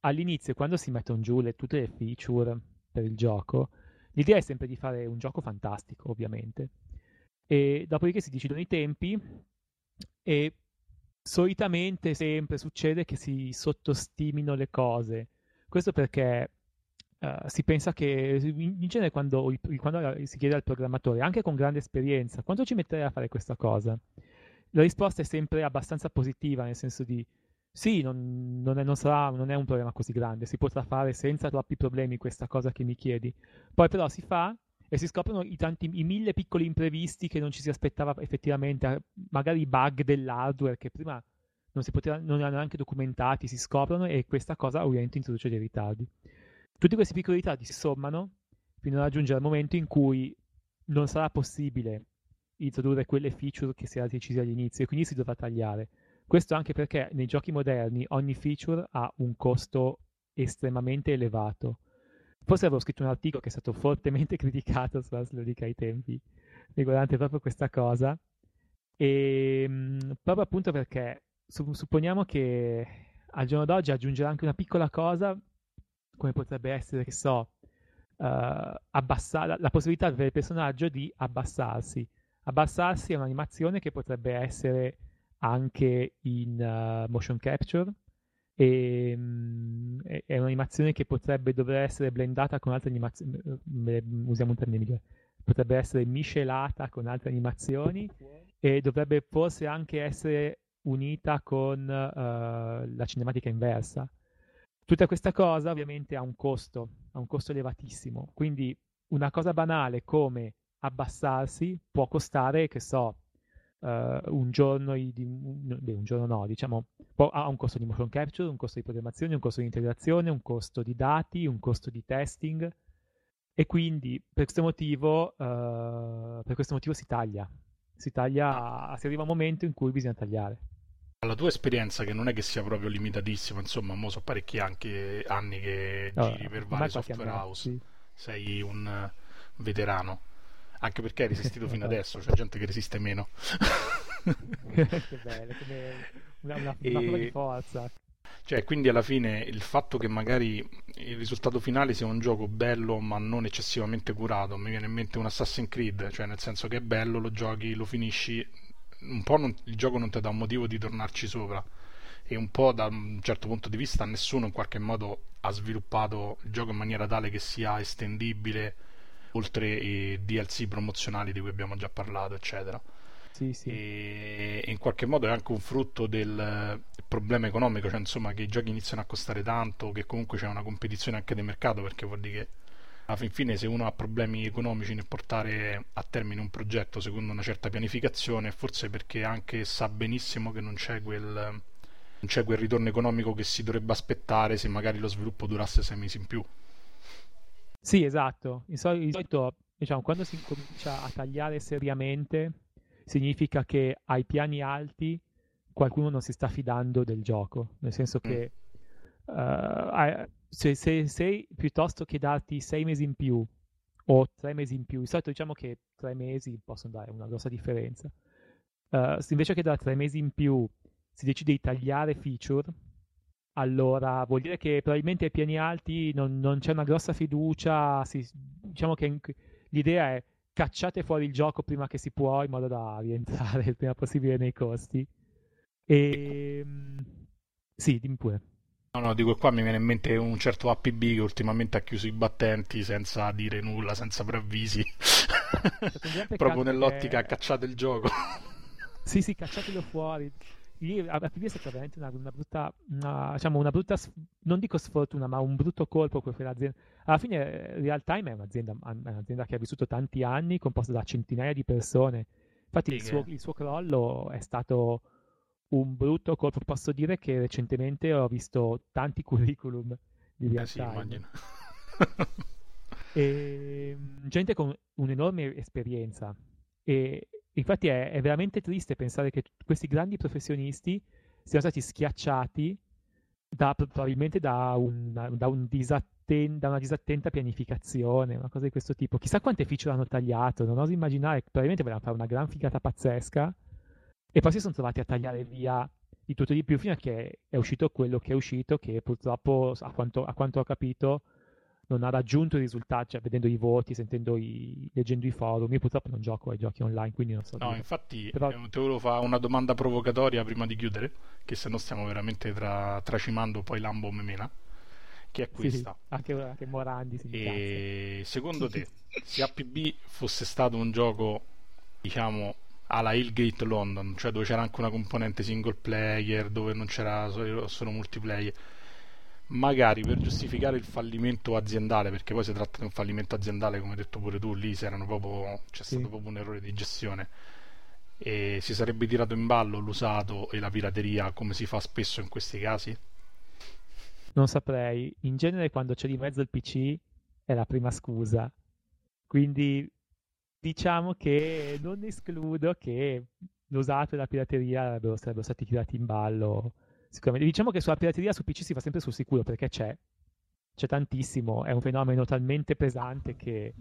all'inizio, quando si mettono giù le, tutte le feature per il gioco, l'idea è sempre di fare un gioco fantastico, ovviamente. E dopodiché si decidono i tempi e solitamente sempre succede che si sottostimino le cose. Questo perché uh, si pensa che in, genere quando, quando, si chiede al programmatore, anche con grande esperienza, quanto ci metterei a fare questa cosa? La risposta è sempre abbastanza positiva, nel senso di sì, non, non, è, non, sarà, non, è, un problema così grande, si potrà fare senza troppi problemi questa cosa che mi chiedi. Poi però si fa e si scoprono i, tanti, i mille piccoli imprevisti che non ci si aspettava effettivamente, magari i bug dell'hardware che prima non, si poteva, non erano neanche documentati, si scoprono e questa cosa ovviamente introduce dei ritardi. Tutti questi piccoli ritardi si sommano fino a raggiungere il momento in cui non sarà possibile introdurre quelle feature che si erano decise all'inizio e quindi si dovrà tagliare. Questo anche perché nei giochi moderni ogni feature ha un costo estremamente elevato. Forse avevo scritto un articolo che è stato fortemente criticato, se lo dica ai tempi, riguardante proprio questa cosa. E ehm, proprio appunto perché supponiamo che al giorno d'oggi aggiungere anche una piccola cosa, come potrebbe essere, che so, uh, abbassare la possibilità per il personaggio di abbassarsi. Abbassarsi è un'animazione che potrebbe essere anche in uh, motion capture e um, è un'animazione che potrebbe dover essere blendata con altre animazioni usiamo un termine migliore. Potrebbe essere miscelata con altre animazioni e dovrebbe forse anche essere unita con uh, la cinematica inversa. Tutta questa cosa ovviamente ha un costo ha un costo elevatissimo. Quindi una cosa banale come abbassarsi può costare che so uh, un giorno di, beh, un giorno no, diciamo, ha un costo di motion capture, un costo di programmazione, un costo di integrazione, un costo di dati, un costo di testing e quindi per questo motivo, uh, per questo motivo si taglia. Si taglia, si arriva a un momento in cui bisogna tagliare. La tua esperienza, che non è che sia proprio limitatissima, insomma, mo sono parecchi anche anni che giri oh, per vari software house, sì. sei un veterano. Anche perché hai resistito fino adesso, c'è gente che resiste meno. che bello, come una, una, e... una di forza. Cioè, quindi alla fine il fatto che magari il risultato finale sia un gioco bello ma non eccessivamente curato, mi viene in mente un Assassin's Creed, cioè nel senso che è bello, lo giochi, lo finisci, un po' non, il gioco non ti dà un motivo di tornarci sopra e un po' da un certo punto di vista nessuno in qualche modo ha sviluppato il gioco in maniera tale che sia estendibile oltre i DLC promozionali di cui abbiamo già parlato, eccetera. Sì, sì. E in qualche modo è anche un frutto del problema economico, cioè insomma che i giochi iniziano a costare tanto, che comunque c'è una competizione anche di mercato, perché vuol dire che alla fin fine se uno ha problemi economici nel portare a termine un progetto secondo una certa pianificazione, forse perché anche sa benissimo che non c'è quel, non c'è quel ritorno economico che si dovrebbe aspettare se magari lo sviluppo durasse sei mesi in più. Sì, esatto. Di solito, diciamo, quando si comincia a tagliare seriamente, significa che ai piani alti qualcuno non si sta fidando del gioco. Nel senso che mm. uh, se, se, se, piuttosto che darti sei mesi in più o tre mesi in più, di solito diciamo che tre mesi possono dare una grossa differenza. Uh, invece che da tre mesi in più si decide di tagliare feature, allora vuol dire che probabilmente ai piani alti non, non c'è una grossa fiducia. Si, diciamo che l'idea è cacciate fuori il gioco prima che si può, in modo da rientrare il prima possibile nei costi. E ehm, sì, dimmi pure. No, no, dico qua mi viene in mente un certo APB che ultimamente ha chiuso i battenti senza dire nulla, senza preavvisi. Proprio nell'ottica che... cacciate il gioco. sì, sì, cacciatelo fuori lì a PB è stata veramente una, una brutta, una, diciamo una brutta, non dico sfortuna, ma un brutto colpo per l'azienda. Alla fine eh, Real Time è un'azienda, è un'azienda che ha vissuto tanti anni, composta da centinaia di persone. Infatti il suo, il suo, crollo è stato un brutto colpo. Posso dire che recentemente ho visto tanti curriculum di Real eh sì, Immagino. e, ehm, gente con un'enorme esperienza. E, Infatti è, è, veramente triste pensare che questi grandi professionisti siano stati schiacciati da, probabilmente da, una, da, un disatten- da, una disattenta pianificazione, una cosa di questo tipo. Chissà quante feature hanno tagliato, non oso immaginare, probabilmente volevano fare una gran figata pazzesca e poi si sono trovati a tagliare via di tutto e di più fino a che è uscito quello che è uscito, che purtroppo, a quanto, a quanto ho capito, non ha raggiunto i risultati, cioè vedendo i voti, sentendo i, leggendo i forum. Io purtroppo non gioco ai giochi online, quindi non so. No, dire. infatti Però- eh, ti volevo fare una domanda provocatoria prima di chiudere, che se no stiamo veramente tra- tracimando poi Lambo Memena, che è Sì, questa. anche, anche Morandi si. E secondo te, se APB fosse stato un gioco, diciamo, alla Hillgate London, cioè dove c'era anche una componente single player, dove non c'era solo, solo multiplayer, magari per giustificare il fallimento aziendale, perché poi si tratta di un fallimento aziendale, come hai detto pure tu, lì proprio, c'è Sì. stato proprio un errore di gestione. E si sarebbe tirato in ballo l'usato e la pirateria come si fa spesso in questi casi? Non saprei. In genere quando c'è di mezzo il PC è la prima scusa. Quindi diciamo che non escludo che l'usato e la pirateria sarebbero stati tirati in ballo. Sicuramente. Diciamo che sulla pirateria su PC si fa sempre sul sicuro perché c'è. C'è tantissimo, è un fenomeno talmente pesante che,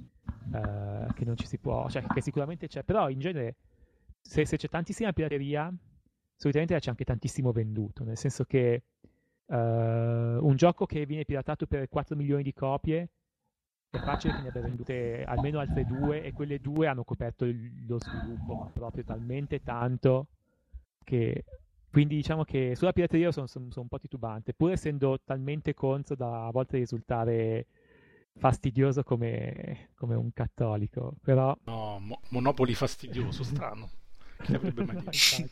eh, che non ci si può, cioè che sicuramente c'è, però in genere se, se c'è tantissima pirateria, solitamente c'è anche tantissimo venduto, nel senso che eh, un gioco che viene piratato per 4 milioni di copie è facile che ne abbia vendute almeno altre due e quelle due hanno coperto il- lo sviluppo, proprio talmente tanto che quindi diciamo che sulla pirateria sono, sono- sono un po' titubante, pur essendo talmente contro da a volte risultare fastidioso come, come un cattolico, però No, Mo- Monopoli fastidioso, strano. Chi avrebbe mai detto?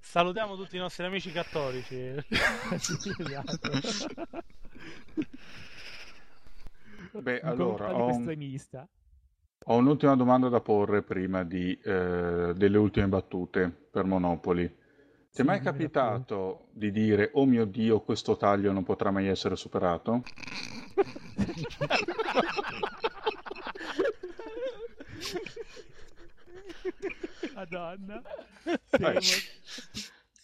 Salutiamo tutti i nostri amici cattolici. Esatto. Beh, Un allora, ho un- estremista. Ho un'ultima domanda da porre prima di, eh, delle ultime battute per Monopoli. Ti Sì, è mai dimmi da capitato di dire, oh mio Dio, questo taglio non potrà mai essere superato? Madonna. Vai. Temo,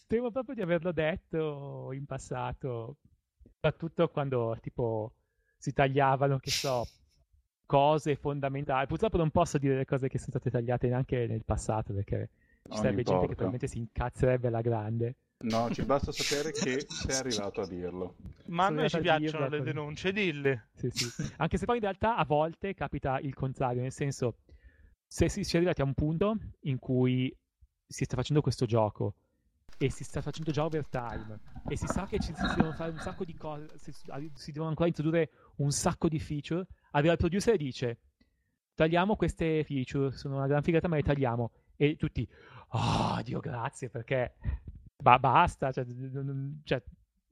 temo proprio di averlo detto in passato, soprattutto quando tipo si tagliavano, che so, cose fondamentali. Purtroppo non posso dire le cose che sono state tagliate neanche nel passato perché ci sarebbe gente che probabilmente si incazzerebbe alla grande. No, ci basta sapere che sei arrivato a dirlo. Ma a noi ci piacciono le denunce, dille. Sì, sì. Anche se poi in realtà a volte capita il contrario, nel senso, se si, si è arrivati a un punto in cui si sta facendo questo gioco e si sta facendo già overtime e si sa che ci, si devono fare un sacco di cose, si, si devono ancora introdurre un sacco di feature, arriva il producer e dice tagliamo queste feature, sono una gran figata ma le tagliamo e tutti, oh Dio grazie perché ba- basta, cioè, cioè,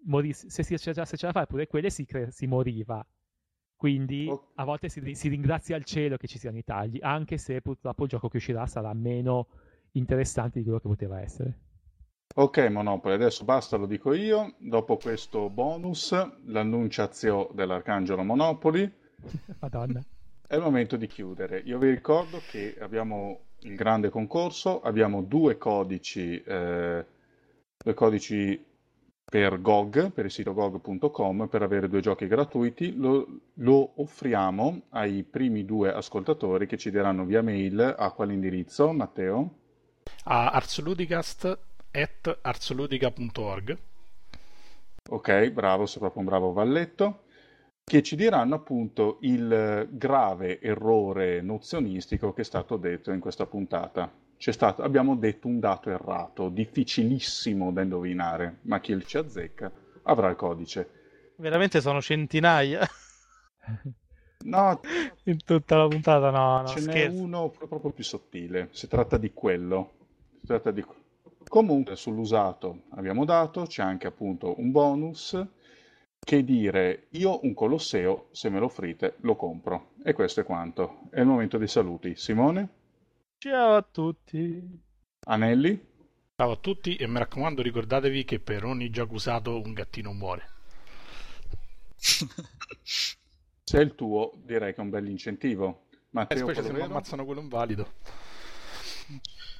mori- se, si- se c'era da fare pure quelle si, cre- si moriva. Quindi Ok. a volte si, si ringrazia il cielo che ci siano i tagli, anche se purtroppo il gioco che uscirà sarà meno interessante di quello che poteva essere. Ok, Monopoli, adesso basta, lo dico io. Dopo questo bonus, l'annunciazio dell'Arcangelo Monopoli, Madonna. è il momento di chiudere. Io vi ricordo che abbiamo il grande concorso, abbiamo due codici, eh, due codici per GOG, per il sito gog.com, per avere due giochi gratuiti. Lo, lo offriamo ai primi due ascoltatori che ci diranno via mail a quale indirizzo, Matteo? A arsoludicast at artsoludica.org Ok, bravo, sei proprio un bravo valletto. Che ci diranno appunto il grave errore nozionistico che è stato detto in questa puntata. C'è stato, abbiamo detto un dato errato, difficilissimo da indovinare, ma chi ci azzecca avrà il codice. Veramente sono centinaia No, in tutta la puntata. No, no, ce n'è scherzo. uno proprio più sottile. Si tratta di quello. Si tratta di... Comunque sull'usato abbiamo dato, c'è anche appunto un bonus che dire io un Colosseo, se me lo offrite, lo compro. E questo è quanto. È il momento dei saluti. Simone? Ciao a tutti. Anelli? Ciao a tutti e mi raccomando ricordatevi che per ogni gioco usato un gattino muore. Se è il tuo, direi che è un bel incentivo. E Matteo specie se mi Colovero? ammazzano quello invalido.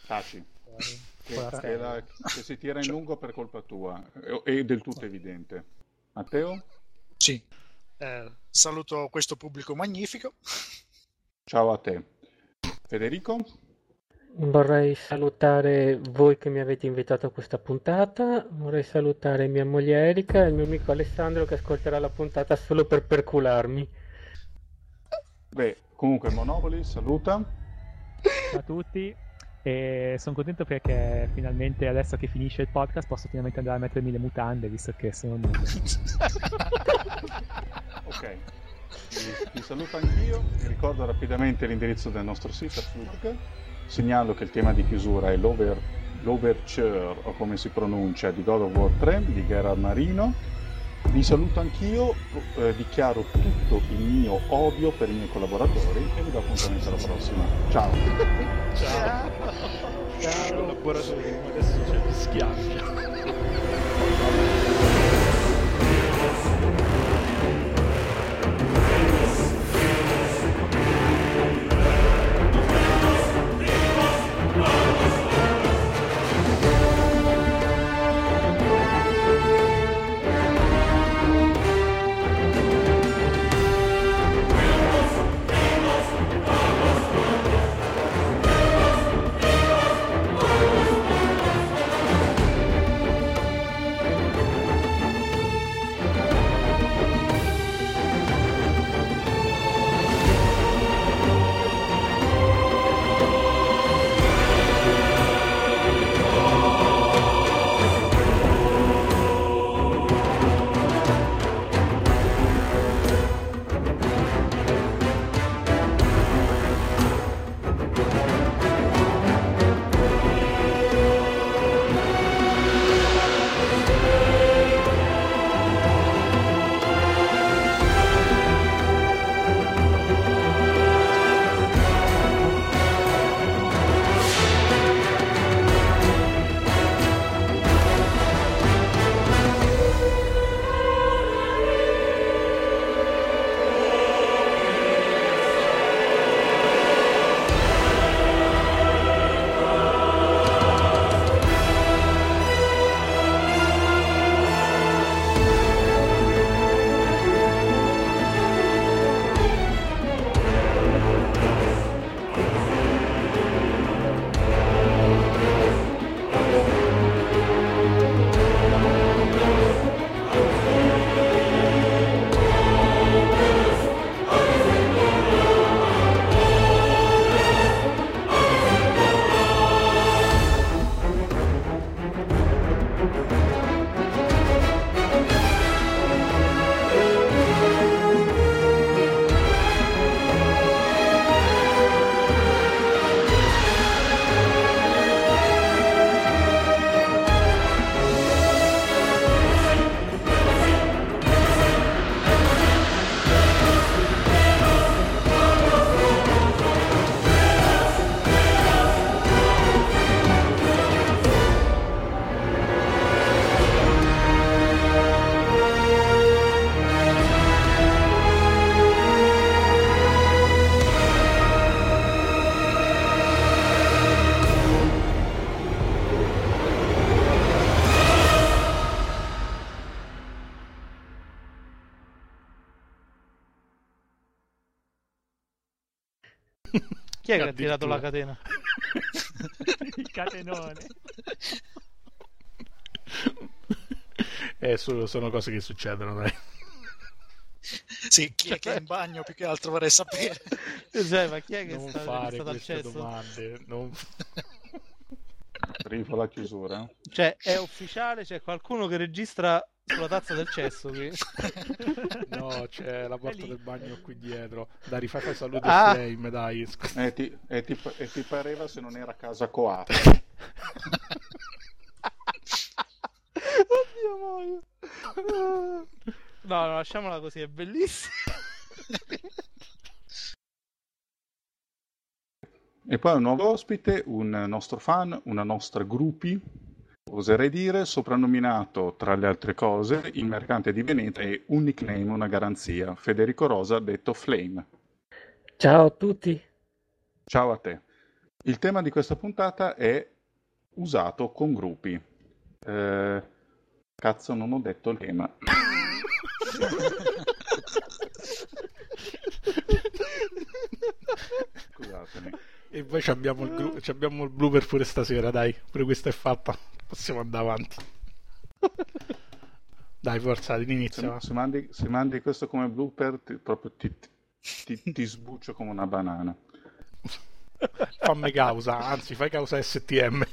Taci. Che, Buona che la- che si tira in lungo per colpa tua. È, del tutto evidente. Matteo? Sì. Eh, saluto questo pubblico magnifico. Ciao a te. Federico? Vorrei salutare voi che mi avete invitato a questa puntata, vorrei salutare mia moglie Erika e il mio amico Alessandro che ascolterà la puntata solo per percularmi. Beh, comunque Monopoli saluta. Ciao a tutti e sono contento perché finalmente adesso che finisce il podcast posso finalmente andare a mettermi le mutande visto che sono nude. ok, ti saluto anch'io, vi ricordo rapidamente l'indirizzo del nostro sito Facebook, segnalo che il tema di chiusura è l'over, l'Overture o come si pronuncia di God of War 3 di Gerard Marino vi saluto anch'io, eh, dichiaro tutto il mio odio per i miei collaboratori e vi do appuntamento alla prossima. Ciao. Ciao. Ciao. Collaboratori, adesso c'è gli schiaffi. è che ha tirato la catena? Il catenone. Eh, sono, sono cose che succedono, dai. Sì, chi è che è in bagno più che altro vorrei sapere. Cioè, ma chi è che non sta fare sta queste accesso? domande. Non... Arrivo alla chiusura. Cioè, è ufficiale, c'è qualcuno che registra sulla tazza del cesso qui. No, c'è la porta del bagno qui dietro. Dai, rifai fai saluti Ah. a Flame, dai. E ti, e ti- e ti pareva se non era casa coata. Oddio muoio. No, no, lasciamola così, è bellissima. E poi un nuovo ospite, un nostro fan, una nostra gruppi, oserei dire, soprannominato tra le altre cose il mercante di Veneta e un nickname, una garanzia, Federico Rosa detto Flame. Ciao a tutti. Ciao a te. Il tema di questa puntata è usato con gruppi. Eh, cazzo, non ho detto il tema. Scusatemi. E poi abbiamo il, gru- abbiamo il blooper pure stasera, dai. Pure questa è fatta. Possiamo andare avanti. Dai, forza, all'inizio. Se, se, mandi, se mandi questo come blooper, ti, proprio ti, ti, ti sbuccio come una banana. Fammi causa, anzi, fai causa STM.